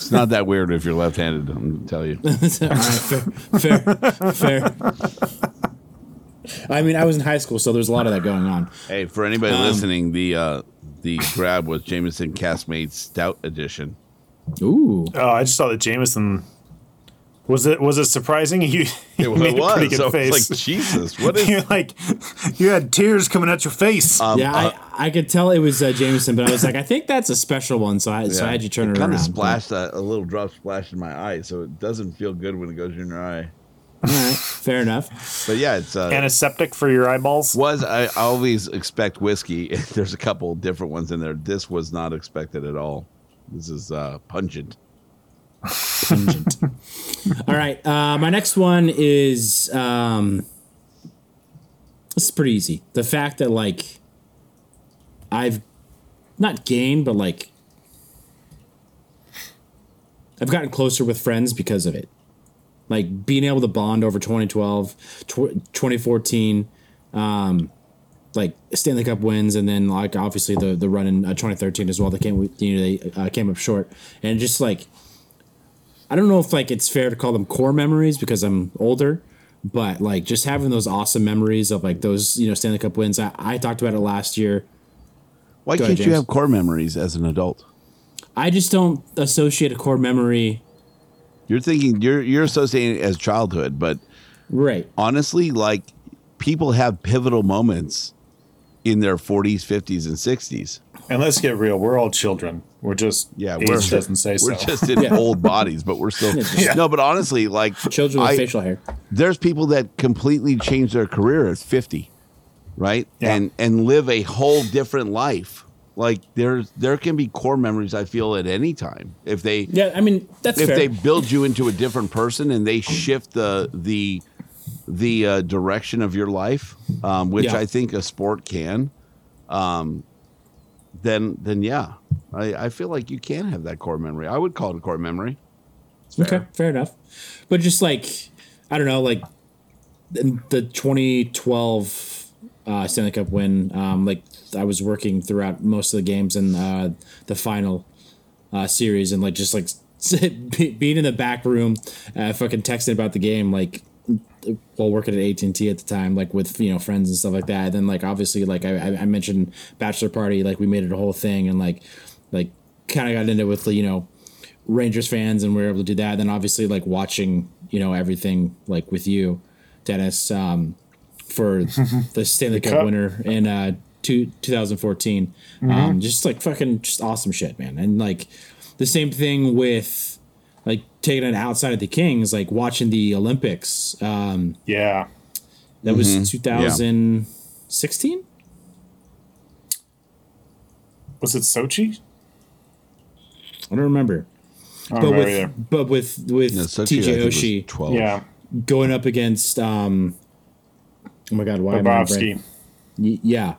It's not that weird if you're left-handed. I'm gonna tell you. all right, fair, fair, fair. I mean, I was in high school, so there's a lot of that going on. Hey, for anybody Um, listening, the uh, the grab was Jameson Caskmates Stout Edition. Ooh, oh, I just saw that Jameson. Was it was it surprising? You, you It, made was. a pretty good so face. like Jesus. What is? You're like you had tears coming out your face. Um, yeah, uh, I, I could tell it was uh, Jameson, but I was like, I think that's a special one, so I so I had you turn it, kind around. of splashed a, a little drop splashed in my eye, so it doesn't feel good when it goes in your eye. All right, fair enough. But yeah, it's uh, Antiseptic for your eyeballs. was I I always expect whiskey. There's a couple different ones in there. This was not expected at all. This is uh, pungent. All right, uh, my next one is um, this is pretty easy. The fact that like I've not gained, but like I've gotten closer with friends because of it. Like being able to bond over 2012, tw- 2014, um, like Stanley Cup wins, and then like obviously the the run in uh, 2013 as well. They came, you know, they uh, came up short, and just like I don't know if like it's fair to call them core memories because I'm older, but like just having those awesome memories of like those you know Stanley Cup wins. I, I talked about it last year. Why Go can't ahead, you have core memories as an adult? I just don't associate a core memory. You're thinking you're you're associating it as childhood, but right. honestly, like people have pivotal moments in their 40s, 50s, and 60s. And let's get real. We're all children. We're just Yeah, age we're doesn't say we're so. just in Yeah. old bodies, but we're still Yeah. no. But honestly, like Children with I- facial hair. there's people that completely change their career at 50 right Yeah. and and live a whole different life like there's there can be core memories i feel at any time if they Yeah, I mean that's if fair. they build you into a different person and they shift the the the uh, direction of your life um, which Yeah. i think a sport can um, then then yeah. I, I feel like you can have that core memory. I would call it a core memory. Okay, fair enough. But just like I don't know, like the 2012 uh, Stanley Cup win, um, like I was working throughout most of the games in uh, the final uh, series, and like just like being in the back room, uh, fucking texting about the game, like while working at AT and T at the time, like with you know friends and stuff like that. And then like obviously, like I, I mentioned bachelor party, like we made it a whole thing, and like like kind of got into it with you know Rangers fans, and we were able to do that. Then obviously, like watching you know everything like with you, Dennis, um, for the Stanley Cup, Cup. winner in uh, two, 2014. Um, just like fucking just awesome shit, man. And like the same thing with like taking it outside of the Kings, like watching the Olympics. Um, yeah. that was Mhm. 2016. Was it Sochi? I don't remember. I don't but remember with either. but with with No, Sochi, TJ think, Oshie 12 Yeah. going up against um oh my god why am I Bobrovsky. brain- Y- yeah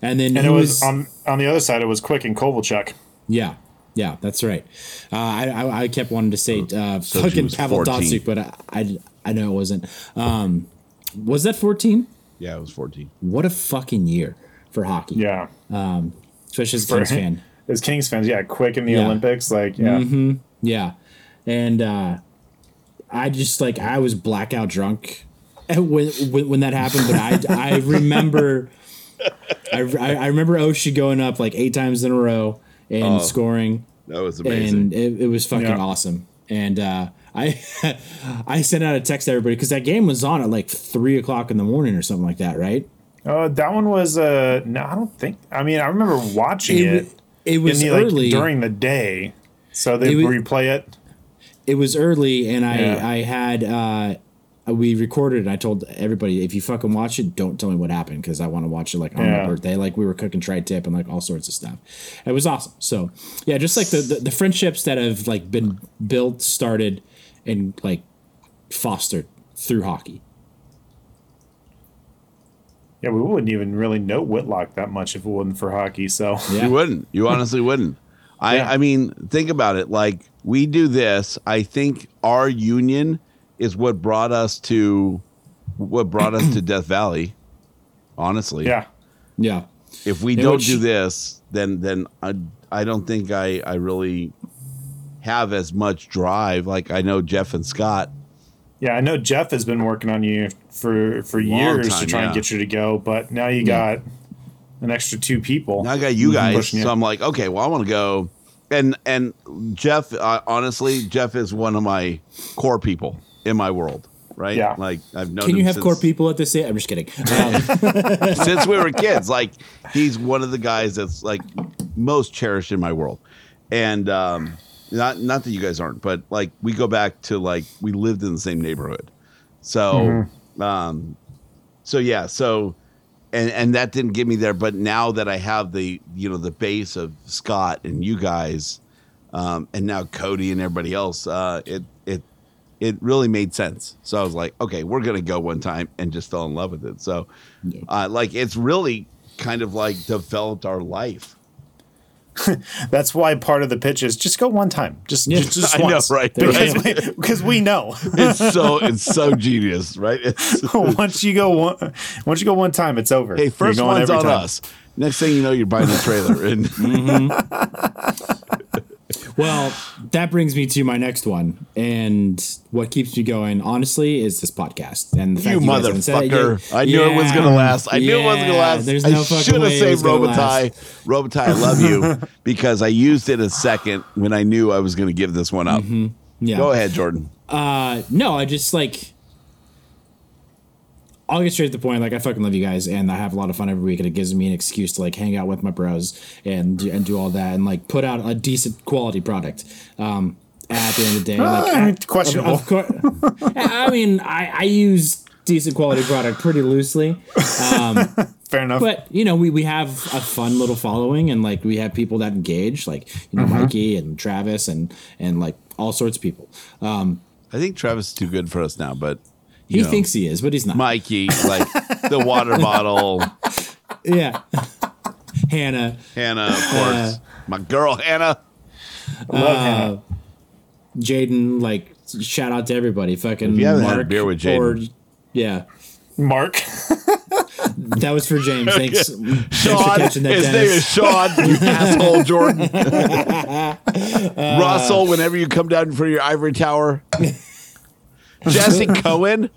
and then And who it was on on the other side. It was Quick and Kovalchuk. yeah yeah that's right uh, I, I I kept wanting to say uh, Sochi fucking Pavel 14. Datsyuk but I, I I know it wasn't um was that 14 yeah it was 14 what a fucking year for hockey Yeah. um especially as a For- Kings fan As Kings fans, yeah, Quick in the Yeah. Olympics, like yeah. hmm Yeah. And uh I just like I was blackout drunk when when, when that happened, but I I remember I, I I remember Oshie going up like eight times in a row and Oh, scoring. That was amazing. And it, it was fucking Yeah. awesome. And uh I I sent out a text to everybody because that game was on at like three o'clock in the morning or something like that, right? Uh, that one was uh no, I don't think. I mean, I remember watching It it. it was in the, like, early. during the day, so they It wa- replay it. it was early and I Yeah. I had uh Uh, we recorded and I told everybody if you fucking watch it don't tell me what happened because I want to watch it like on Yeah. my birthday like we were cooking tri tip and like all sorts of stuff it was awesome so yeah just like the, the the friendships that have like been built started and like fostered through hockey Yeah, we wouldn't even really know Whitlock that much if it wasn't for hockey. So Yeah. You wouldn't. You honestly wouldn't. I, Yeah. I mean, think about it. Like we do this. I think our union is what brought us to what brought us to Death Valley. Honestly, yeah, yeah If we And don't which- do this, then then I I don't think I I really have as much drive. Like I know Jeff and Scott. yeah. I know Jeff has been working on you for for Long years time, to try yeah. and get you to go, but now you Yeah. got an extra two people. Now I got you guys, Pushing you. so I'm like, okay, well, I want to go. And and Jeff, uh, honestly, Jeff is one of my core people in my world, right? Yeah. Like I've known can you him have since, core people at this age I'm just kidding um, since we were kids. Like he's one of the guys that's like most cherished in my world, and um, not not that you guys aren't, but like we go back to like we lived in the same neighborhood, so um, so yeah, so and and that didn't get me there, but now that I have the you know the base of Scott and you guys, um, and now Cody and everybody else, uh, it it it really made sense. So I was like, okay, we're gonna go one time, and just fell in love with it. So, uh, like, it's really kind of like developed our life. That's why part of the pitch is just go one time, just Yeah. just, just I know, once, right, Because, right. we, because we know. It's so it's so genius, right? Once you go one, once you go one time, it's over. hey, 1st one's on time. us. Next thing you know, you're buying a trailer, and well that brings me to my next one, and what keeps me going, honestly, is this podcast. And the fact You said it motherfucker! I knew it was gonna last. I knew it was gonna last. There's I no fucking should have saved gonna. Robitaille. Robitaille, I love you because I used it a second when I knew I was going to give this one up. Mm-hmm. Yeah. Go ahead, Jordan. Uh, no, I just like. I'll get straight to the point. Like I fucking love you guys, and I have a lot of fun every week, and it gives me an excuse to like hang out with my bros and do- and do all that, and like put out a decent quality product. Um, at the end of the day, like Ah, I- questionable. Of, of course, I mean, I, I use decent quality product pretty loosely. Um, Fair enough. but you know, we, we have a fun little following, and like we have people that engage, like you know, Mhm. Mikey and Travis, and and like all sorts of people. Um, I think Travis is too good for us now, but you he know, thinks he is, but he's not. Mikey, like the water bottle, Yeah. Hannah. Hannah, of course, my girl Hannah. Love Uh, Jaden, like, shout out to everybody. Fucking If you haven't Mark had a beer with Jaden. yeah. Mark. that was for James. Thanks. Thanks for Sean, catching that, his name is Sean. You asshole, Jordan. Uh, Russell, whenever you come down for your ivory tower. Jesse Cohen,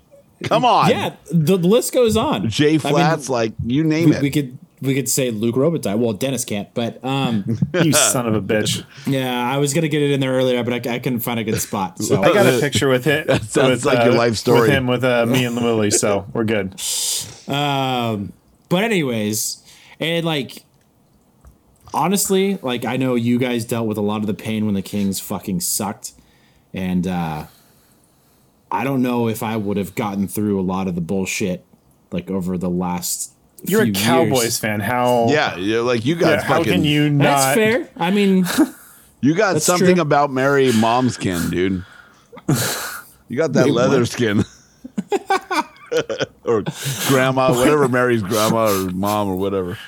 come on. Yeah, the, the list goes on. Jay I mean, Flats, like you name we, it. we could we could say Luc Robitaille. Well, Dennis can't, but um, you son of a bitch. Yeah, I was gonna get it in there earlier, but I, I couldn't find a good spot. So I got a picture with it. That sounds with, like your life story. With him, with uh, me and Lily, so we're good. Um, but anyways, and like honestly, like I know you guys dealt with a lot of the pain when the Kings fucking sucked, and uh, I don't know if I would have gotten through a lot of the bullshit like over the last. You're a Cowboys years. fan. How? yeah, yeah, like you got Yeah, how can you not? That's fair. I mean, You got something true. about Mary mom's skin, dude. You got that Wait, leather what? skin. or grandma, whatever Mary's grandma or mom or whatever.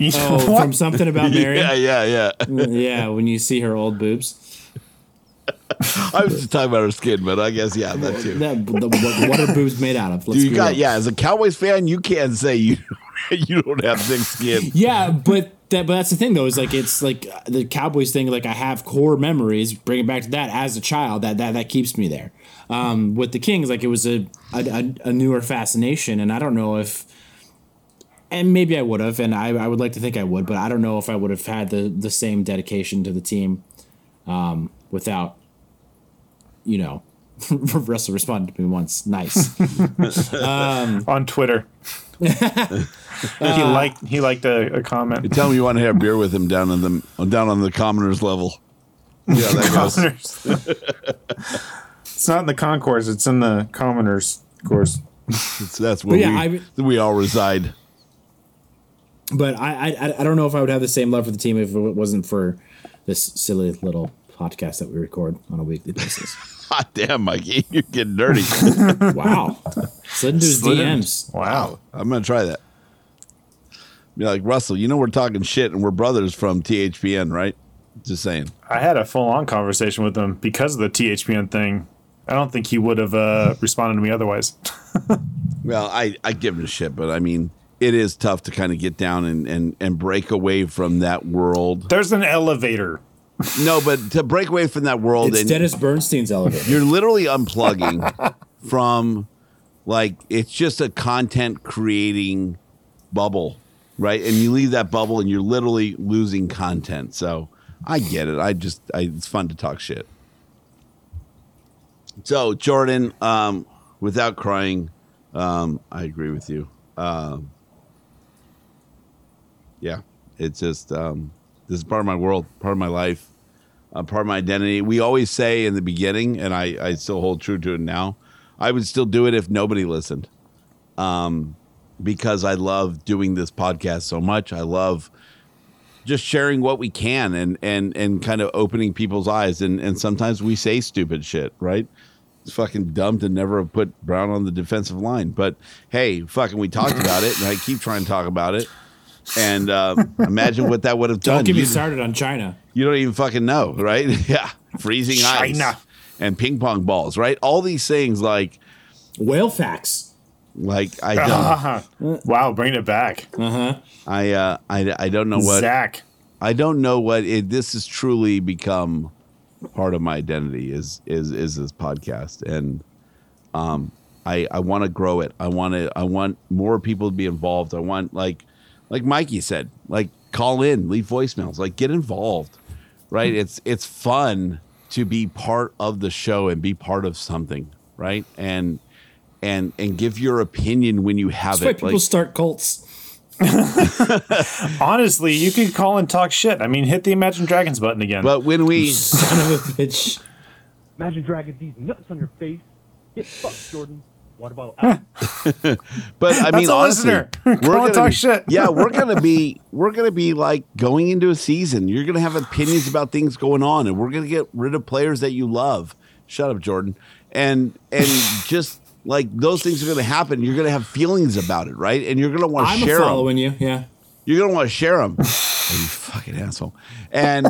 oh, from something about Mary. Yeah, yeah, yeah. yeah, when you see her old boobs. I was just talking about her skin, but I guess yeah, that too. That, the, what, are boobs made out of? Let's Dude, you got yeah. As a Cowboys fan, you can't say you you don't have thick skin. Yeah, but that but that's the thing though is like it's like the Cowboys thing. Like I have core memories. Bring it back to that as a child. That that that keeps me there. Um, with the Kings, like it was a a, a a newer fascination, and I don't know if. And maybe I would have, and I, I would like to think I would, but I don't know if I would have had the, the same dedication to the team um, without, you know, Russell responded to me once. Nice. um, on Twitter. he liked he liked a, a comment. You tell me you want to have beer with him down on the down on the commoners level. Yeah, that goes. Commoners. it's not in the concourse. It's in the commoners course. It's- that's But where yeah, we, we all reside. but I, I I don't know if I would have the same love for the team if it wasn't for this silly little podcast that we record on a weekly basis. Hot damn, Mikey, you're getting dirty. wow, slid into his Slid in. DMs. Wow. I'm gonna try that. Be like Russell, you know we're talking shit and we're brothers from THPN, right? Just saying. I had a full on conversation with him because of the THPN thing. I don't think he would have uh, responded to me otherwise. Well, I I give him a shit, but I mean, it is tough to kind of get down and and and break away from that world. There's an elevator. No, but to break away from that world It's and Dennis Bernstein's elevator. you're literally unplugging from like it's just a content creating bubble right? And you leave that bubble and you're literally losing content. So i get it. I just I, it's fun to talk shit. So jordan um without crying um i agree with you. Um yeah it's just um this is part of my world part of my life uh, part of my identity. We always say in the beginning, and I, I still hold true to it now. I would still do it if nobody listened, um, because I love doing this podcast so much. I love just sharing what we can and and and kind of opening people's eyes. And and sometimes we say stupid shit, right? It's fucking dumb to never have put Brown on the defensive line, but hey, fucking, we talked about it, and I keep trying to talk about it. And uh, imagine what that would have done. Don't get me You- started on China. you don't even fucking know, right? yeah. Freezing China. ice and ping pong balls, right? All these things like Whale facts. like I don't wow, bring it back. Uh huh. I uh I, I don't know what Zach. I don't know what it this has truly become part of my identity is is is this podcast, and um, I I want to grow it. I want to I want more people to be involved. I want like like Mikey said, like call in, leave voicemails, like get involved. Right? Mm-hmm. It's it's fun to be part of the show and be part of something, right? And and and give your opinion when you have That's why people Like, start cults. Honestly, you could call and talk shit. I mean, hit the Imagine Dragons button again. but when we Son of a bitch. Imagine Dragons, these nuts on your face. Get fucked, Jordan. Water about? out. But I That's mean, a honestly, listener. we're gonna talk be, shit. yeah, we're gonna be we're gonna be like going into a season. You're gonna have opinions about things going on, and we're gonna get rid of players that you love. Shut up, Jordan. And and just like those things are gonna happen. You're gonna have feelings about it, right? And you're gonna want to share. I'm share them. following you. Yeah. You're gonna want to share them. Oh, you fucking asshole. And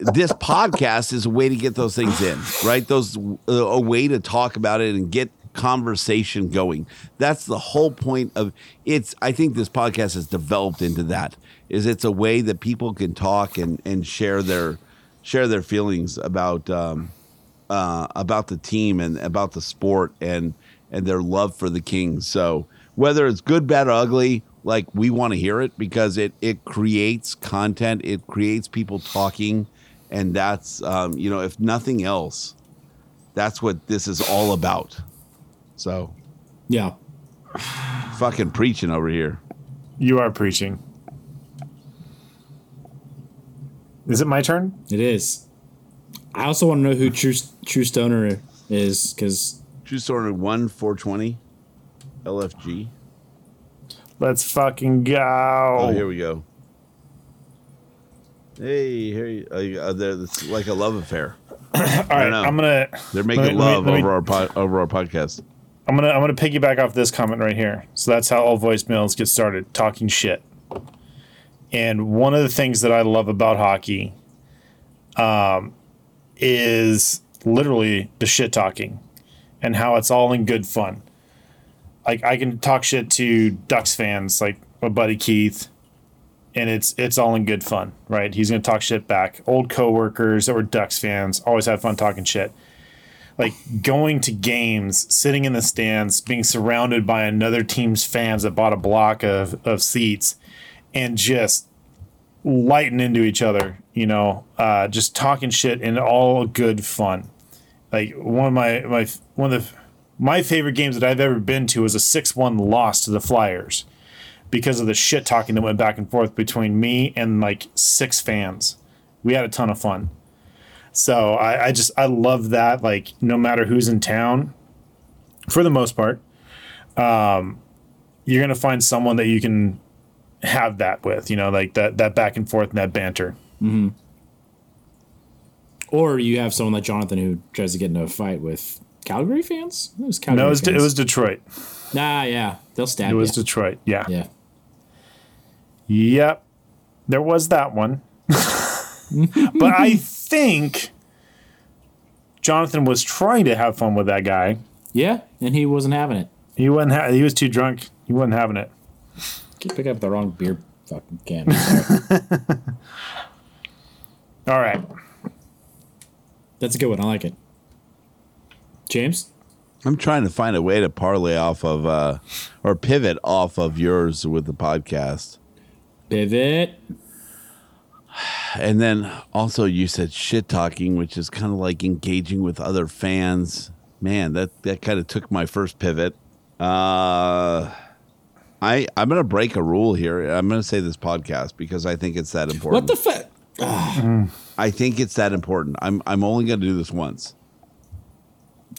this podcast is a way to get those things in, right? Those uh, a way to talk about it and get conversation going. That's the whole point of it's. I think this podcast has developed into that. Is it's a way that people can talk and and share their share their feelings about um, uh, about the team and about the sport and and their love for the Kings. So whether it's good, bad, or ugly, like we want to hear it because it it creates content, it creates people talking, and that's um, you know if nothing else, that's what this is all about. So Yeah. fucking preaching over here. you are preaching. Is it my turn? It is. I also want to know who True True Stoner is because True stoner one four twenty, LFG. Let's fucking go. Oh, here we go. Hey, here you, uh, uh, there- it's like a love affair. All right. I'm gonna. They're making let me- me- love let me- over our pod, over our podcast. I'm gonna I'm gonna piggyback off this comment right here. So that's how all voicemails get started, talking shit. And one of the things that I love about hockey, um, is literally the shit talking, and how it's all in good fun. Like I can talk shit to Ducks fans, like my buddy Keith, and it's it's all in good fun, right? He's gonna talk shit back. Old coworkers that were Ducks fans always had fun talking shit like going to games, sitting in the stands, being surrounded by another team's fans that bought a block of, of seats and just lighting into each other, you know, uh, just talking shit and all good fun. Like one of my, my one of the, my favorite games that I've ever been to was a 6 1 loss to the Flyers because of the shit talking that went back and forth between me and like six fans. We had a ton of fun. So I, I just I love that. Like no matter who's in town, for the most part, um, you're gonna find someone that you can have that with. You know, like that that back and forth and that banter. Mm-hmm. Or you have someone like Jonathan who tries to get into a fight with Calgary fans. It was Calgary no, it was, it was Detroit. Nah, yeah, they'll stab you. It was you. Detroit. Yeah. Yeah. Yep. There was that one. but I think Jonathan was trying to have fun with that guy. Yeah, and he wasn't having it. He wasn't. Ha- he was too drunk. He wasn't having it. Keep picking up the wrong beer fucking can. All right. That's a good one. I like it. James? I'm trying to find a way to parlay off of uh or pivot off of yours with the podcast. Pivot. And then also you said shit talking, which is kind of like engaging with other fans. Man, that that kind of took my first pivot. Uh I I'm gonna break a rule here. I'm gonna say this podcast because I think it's that important. What the fuck? I think it's that important. I'm I'm only gonna do this once.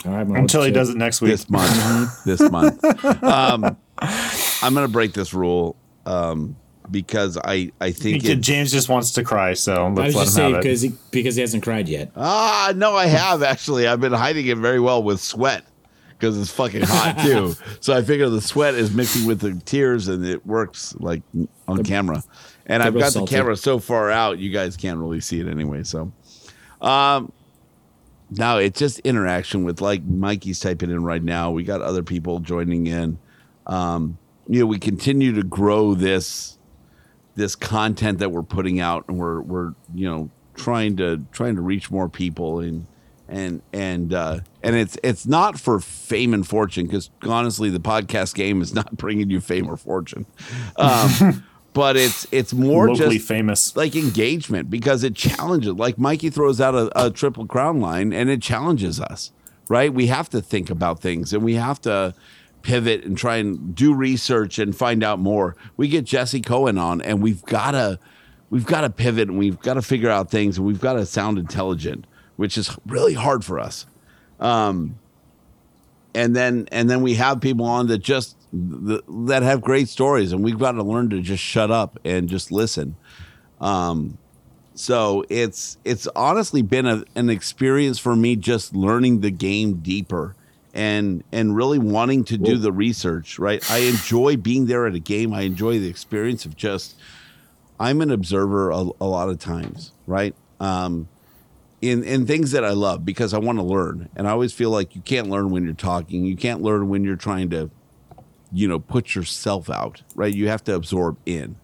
All right, Until he does it next week. This month. this month. Um, I'm gonna break this rule um, because I I think it, James just wants to cry, so I let's was let just him saying because he because he hasn't cried yet. Ah, no, I have actually. I've been hiding it very well with sweat because it's fucking hot too. so I figure the sweat is mixing with the tears and it works like on camera. And I've got salty. the camera so far out, you guys can't really see it anyway. So, um, now it's just interaction with like Mikey's typing in right now. We got other people joining in. Um, you know, we continue to grow this this content that we're putting out and we're we're you know trying to trying to reach more people and and and uh, and it's it's not for fame and fortune because honestly, the podcast game is not bringing you fame or fortune. Um, but it's it's more Locally just famous. like engagement because it challenges. Like Mikey throws out a, a triple crown line and it challenges us, right? We have to think about things and we have to pivot and try and do research and find out more. We get Jesse Cohen on and we've got to we've got to pivot and we've got to figure out things and we've got to sound intelligent, which is really hard for us. Um, and then and then we have people on that just th- that have great stories and we've got to learn to just shut up and just listen um so it's it's honestly been a, an experience for me just learning the game deeper and and really wanting to do the research right i enjoy being there at a game i enjoy the experience of just i'm an observer a, a lot of times right um in in things that I love because I want to learn. And I always feel like you can't learn when you're talking. You can't learn when you're trying to, you know, put yourself out, right? You have to absorb in.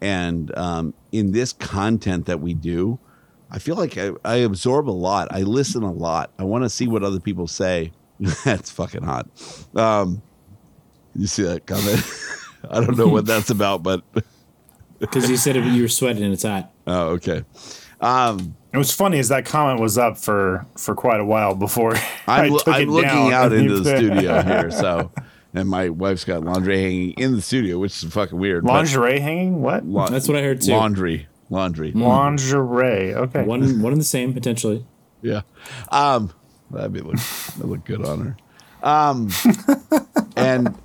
And um, in this content that we do, I feel like I, I absorb a lot. I listen a lot. I want to see what other people say. that's fucking hot. Um, you see that comment? I don't know what that's about, but Because you said it, you were sweating and it's hot. oh, okay. Um, It was funny as that comment was up for for quite a while before I I'm, took I'm it looking down. out into the studio here, so and my wife's got laundry hanging in the studio, which is fucking weird. but- lingerie hanging. What La- That's what I heard too. Laundry, laundry. lingerie? Okay, One one and the same potentially. Yeah, um, that'd be look that look good on her. Um, and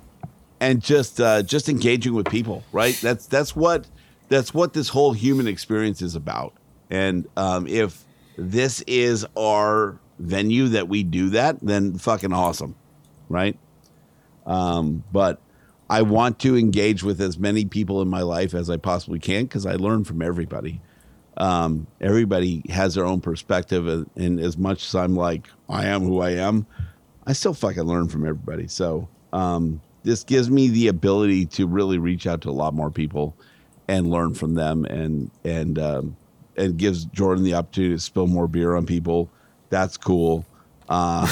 and just uh, just engaging with people, right? That's that's what that's what this whole human experience is about. And um, if this is our venue that we do that, then fucking awesome, right? Um, but I want to engage with as many people in my life as I possibly can because I learn from everybody. Um, everybody has their own perspective, and, and as much as I'm like I am who I am, I still fucking learn from everybody. So um, this gives me the ability to really reach out to a lot more people and learn from them, and and um, and gives Jordan the opportunity to spill more beer on people. That's cool. Uh,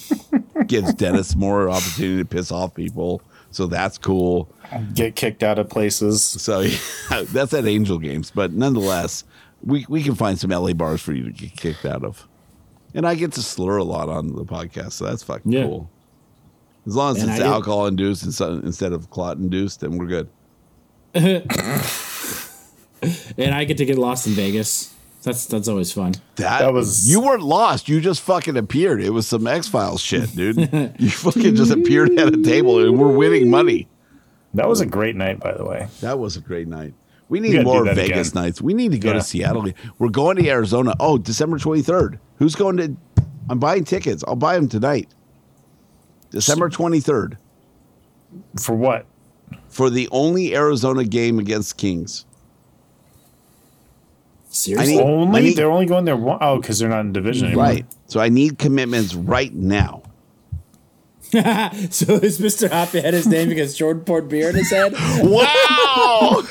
gives Dennis more opportunity to piss off people. So that's cool. get kicked out of places. So yeah, that's at Angel Games, but nonetheless, we we can find some LA bars for you to get kicked out of. And I get to slur a lot on the podcast, so that's fucking Yeah. cool. As long as And it's I get- alcohol induced instead instead of clot induced, then we're good. And I get to get lost in Vegas. That's that's always fun. That, That was- you weren't lost. You just fucking appeared. It was some X Files shit, dude. you fucking just appeared at a table, and we're winning money. That was a great night, by the way. That was a great night. We need do more Vegas again. nights. We need to go Yeah. to Seattle. We're going to Arizona. Oh, December 23rd. Who's going to? I'm buying tickets. I'll buy them tonight. December 23rd For what? for the only Arizona game against Kings. Seriously. need- Only need- they're only going there one oh because they're not in division anymore. Right. So I need commitments right now. so is Mr. Happy had his name because Jordan poured beer in his head? Wow.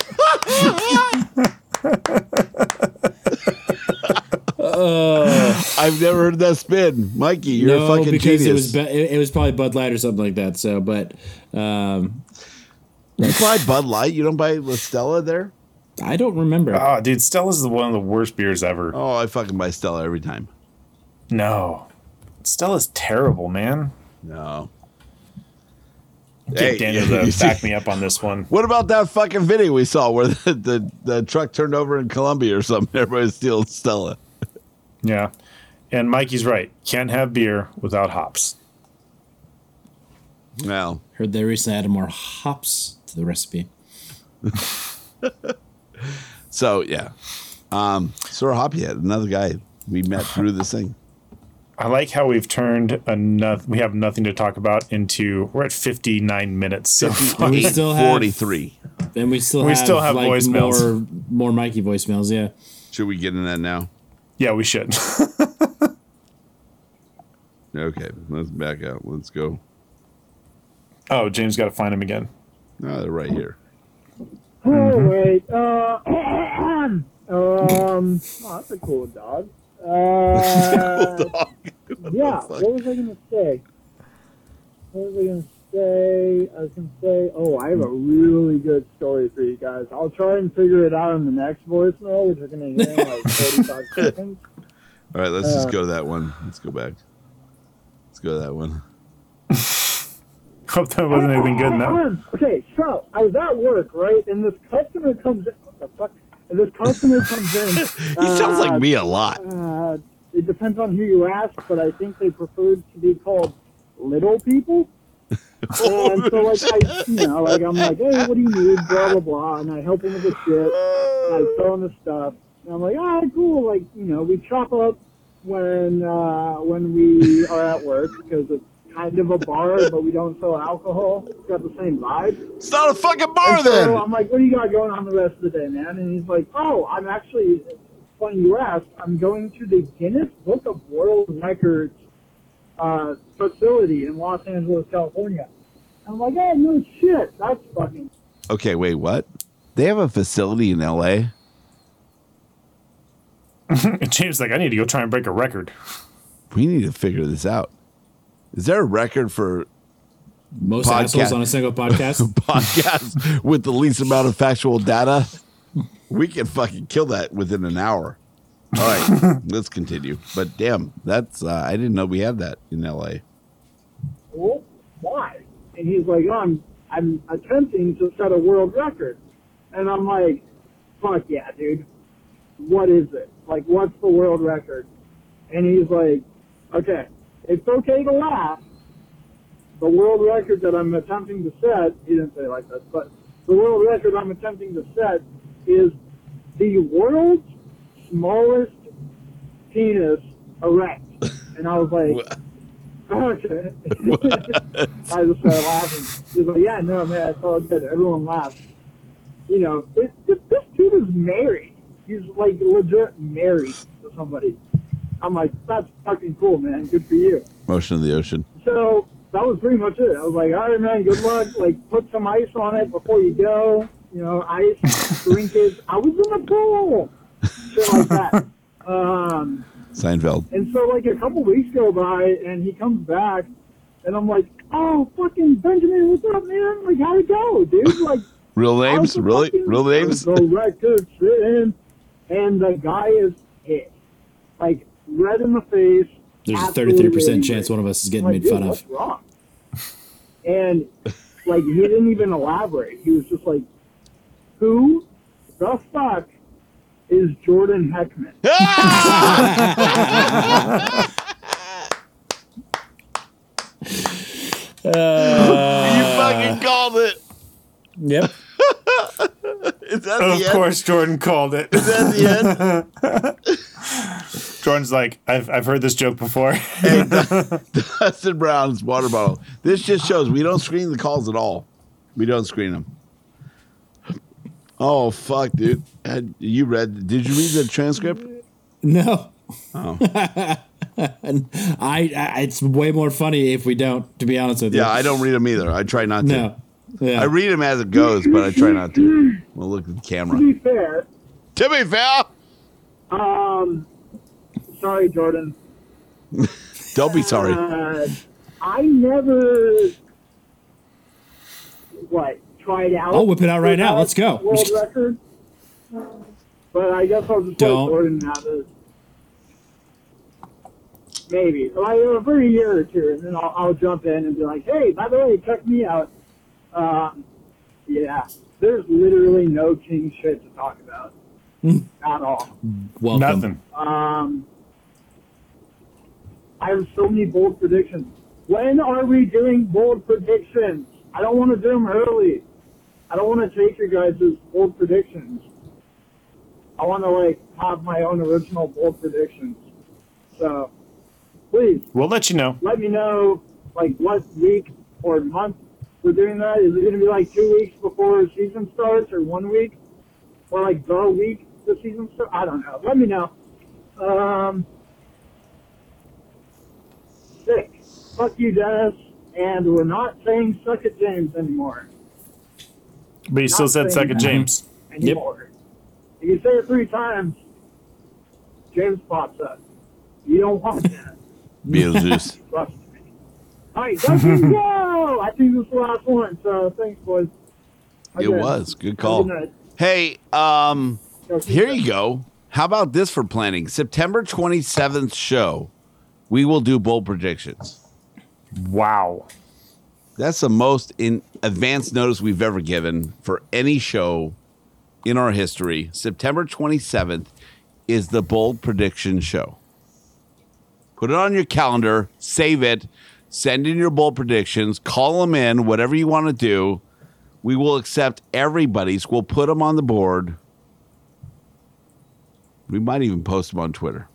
I've never heard that spin. Mikey, you're a no, fucking because genius. it was be- it, it was probably Bud Light or something like that. So, but um, you buy Bud Light. You don't buy La Stella there? I don't remember. Oh, dude, Stella's the one of the worst beers ever. Oh, I fucking buy Stella every time. No, Stella's terrible, man. No. Get Daniel you to see- back me up on this one. What about that fucking video we saw where the, the, the truck turned over in Colombia or something? Everybody's stealing Stella. Yeah, and Mikey's right. Can't have beer without hops. Well, Heard they recently added more hops to the recipe. so yeah. Um, Sir Hoppyhead, another guy we met through this thing. I like how we've turned enough. We have nothing to talk about into. We're at 59 minutes so far. we still have- 43. And we still We have, still have like, voicemails. More, more Mikey voicemails. Yeah. Should we get in that now? Yeah, we should. Okay, let's back out. Let's go. oh, James got to find him again. No, they're right here. Oh wait, uh, Um, oh, that's a cool dog. Uh, yeah. What was I gonna say? What was I gonna say? I was gonna say, oh, I have a really good story for you guys. I'll try and figure it out in the next voicemail, which you're gonna hear in like 45 seconds. All right, let's just Uh, go to that one. Let's go back. Let's go to that one. Hope that wasn't anything good in that. Okay, so I was at work, right, and this customer comes in. What the fuck? This customer comes in. He sounds like me a lot. Uh, it depends on who you ask, but I think they prefer to be called little people. and so, like, I, you know, like, I'm like, hey, what do you need? Blah, blah, blah. And I help him with the shit. And I sell him the stuff. And I'm like, ah, cool. Like, you know, we chop up when, uh, when we are at work because it's kind of a bar, but we don't sell alcohol. It's got the same vibe. It's not a fucking bar And so then. I'm like, what do you got going on the rest of the day, man? And he's like, oh, I'm actually, funny you asked, I'm going to the Guinness Book of World Records uh, facility in Los Angeles, California. I'm like, oh, no shit. That's fucking. Okay, wait, what? They have a facility in L.A. James like, I need to go try and break a record. We need to figure this out. Is there a record for Most assholes on a single podcast? podcast with the least amount of factual data? We can fucking kill that within an hour. All right, let's continue. But damn, that's uh, I didn't know we had that in L.A. well, why? And he's like, oh, I'm, I'm attempting to set a world record. And I'm like, fuck yeah, dude. What is it? Like, what's the world record? And he's like, okay, it's okay to laugh. The world record that I'm attempting to set, he didn't say it like this, but the world record I'm attempting to set is the world's smallest penis erect. And I was like, okay. I just started laughing. He's like, yeah, no, man, it's all good. Everyone laughs. You know, this, this, this dude is married. He's like legit married to somebody. I'm like, that's fucking cool, man. Good for you. Motion of the ocean. So that was pretty much it. I was like, all right, man, good luck. Like, put some ice on it before you go. You know, ice, drink it. I was in the pool. Shit like that. Um, Seinfeld. and so, like, a couple weeks go by, and he comes back, and I'm like, oh, fucking Benjamin, what's up, man? Like, how'd it go, dude? Like, Real names? Really? Real names? The record sitting, and the guy is pissed. Like, red in the face. There's a 33% chance one of us is getting like, made fun dude, of. Wrong? And like he didn't even elaborate. He was just like, "Who the fuck is Jordan Heckman?" Ah! Uh, you fucking called it. Yep. Is that Of end? course, Jordan called it. Is that the end? Jordan's like, I've, I've heard this joke before. hey, Dustin Brown's water bottle. This just shows we don't screen the calls at all. We don't screen them. Oh fuck, dude! Had- You read? Did you read the transcript? No. Oh. And I, I, it's way more funny if we don't. To be honest with you. Yeah, I don't read them either. I try not to. No. Yeah. I read them as it goes, but I try not to. We'll look at the to camera. be fair, To be fair, um, sorry, Jordan. don't be sorry. Uh, I never what tried out. I'll whip it out right now. Let's go. World record. But I guess I'll just Don't. let Jordan have it. Maybe like uh, for a year or two, and then I'll, I'll jump in and be like, "Hey, by the way, check me out." Um, yeah, there's literally no king shit to talk about at all. Welcome. Nothing. Um, I have so many bold predictions. When are we doing bold predictions? I don't want to do them early. I don't want to take your guys' bold predictions. I want to like have my own original bold predictions. So, please We'll let you know. let me know like what week or month we're doing that. Is it going to be like two weeks before the season starts, or one week, or like the week the season starts? I don't know. Let me know. Um, sick. Fuck you, Dennis. And we're not saying suck at James anymore. But you still said saying second that James. Anymore. If you say it three times, James pops up. You don't want that. Beetlejuice. Trust me. All right, let's go. I think this is the last one. So thanks, boys. It Okay. was. Good call. Hey, um, here you go. How about this for planning? September 27th show, we will do bold predictions. Wow. That's the most in advance notice we've ever given for any show in our history. September 27th is the bold prediction show. Put it on your calendar, save it, send in your bold predictions, call them in, whatever you want to do. We will accept everybody's. We'll put them on the board. We might even post them on Twitter.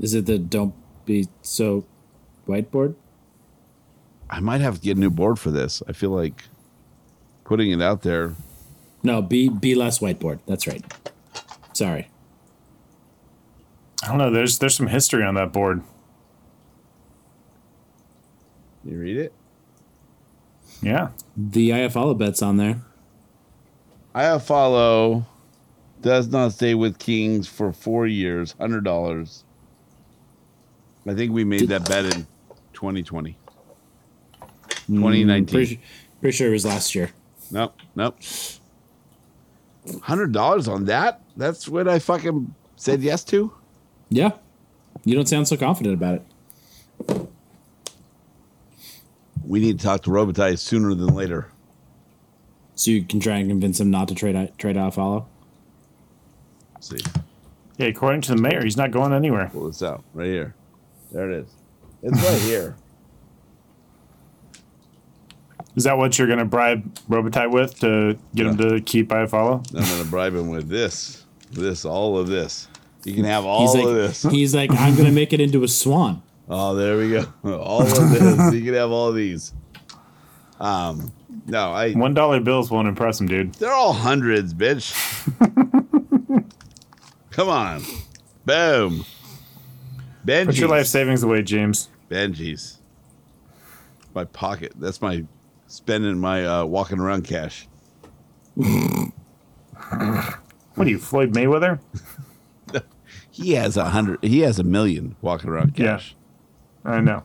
Is it the don't be so whiteboard? I might have to get a new board for this. I feel like putting it out there. No, be be less whiteboard. That's right. Sorry. I don't know. There's there's some history on that board. You read it? Yeah. The IFL bet's on there. Iafallo does not stay with Kings for four years, hundred dollars. I think we made that bet in 2020. 2019. Mm, Pretty, pretty sure it was last year. Nope, nope. Hundred dollars on that? That's what I fucking said yes to. Yeah. You don't sound so confident about it. We need to talk to Robitaille sooner than later. So you can try and convince him not to trade out, trade out follow. see. Yeah, according to the mayor, he's not going anywhere. Pull this out right here. There it is. It's right here. Is that what you're going to bribe Robitaille with to get him to keep Iafallo? I'm gonna bribe him with this, this, all of this. You can have all he's like, of this. He's like, I'm gonna make it into a swan. Oh, there we go. All of this. you can have all these. Um, no, I. One dollar bills won't impress him, dude. They're all hundreds, bitch. Come on, boom. Benji's. Put your life savings away, James. Benji's. My pocket. That's my spending my uh, walking around cash. What are you, Floyd Mayweather? He has a hundred. He has a million walking around cash. I know.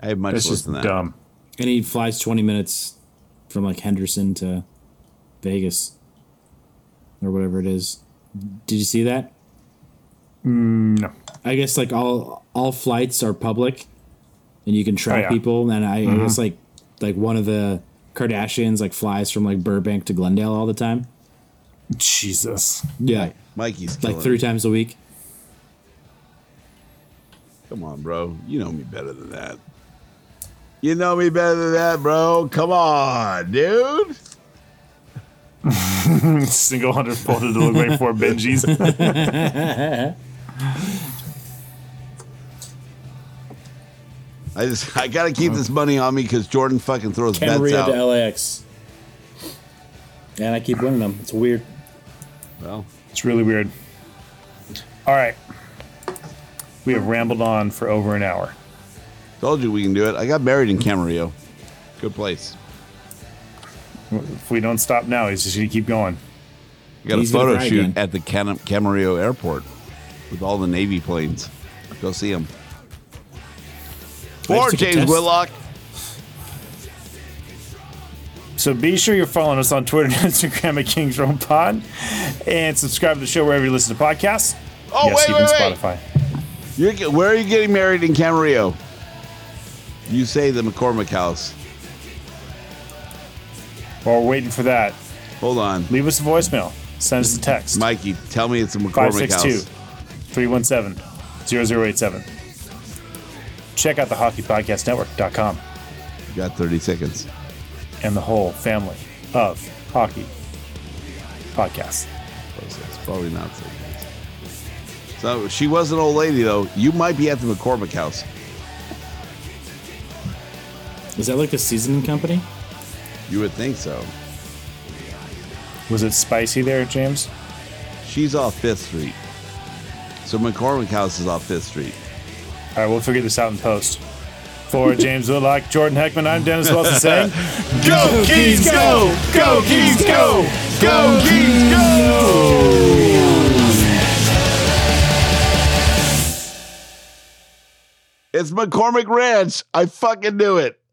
I have much That's less just than that. dumb. And he flies 20 minutes from like Henderson to Vegas or whatever it is. Did you see that? Mm, no. I guess like all all flights are public and you can track Oh, yeah. people and I, I Mhm. guess like like one of the Kardashians like flies from like Burbank to Glendale all the time. Jesus. Yeah. Mikey's like three it. times a week. Come on, bro. You know me better than that. You know me better than that, bro. Come on, dude. Single hundred folded to look like four Benjis. I just I gotta keep this money on me because Jordan fucking throws Ken bets Rio out. to LAX. And I keep winning them. It's weird. Well, it's really weird. All right. We have rambled on for over an hour. Told you we can do it. I got married in Camarillo. Good place. If we don't stop now, he's just going to keep going. I got He's a photo shoot again. at the Cam- Camarillo airport with all the Navy planes. Go see them. I For just took a James test. Whitlock. So be sure you're following us on Twitter and Instagram at Kings Realm Pod, and subscribe to the show wherever you listen to podcasts. Oh, yes, wait, even wait, wait. Spotify. You're, where are you getting married in Camarillo? You say the McCormick House. While we're waiting for that, hold on. Leave us a voicemail. Send us a text. Mikey, tell me it's a McCormick House. 317 0087. Check out the hockey hockeypodcastnetwork.com You got 30 seconds. and the whole family of hockey podcasts. It's probably not so So she was an old lady, though. You might be at the McCormick House. Is that like the seasoning company? You would think so. Was it spicy there, James? She's off Fifth Street. So McCormick House is off Fifth Street. All right, we'll figure this out in post. For James Whitlock, Jordan Heckman, I'm Dennis Wilson saying, Go Kings, go! Go Kings, go! Go Kings, go! It's McCormick Ranch. I fucking knew it.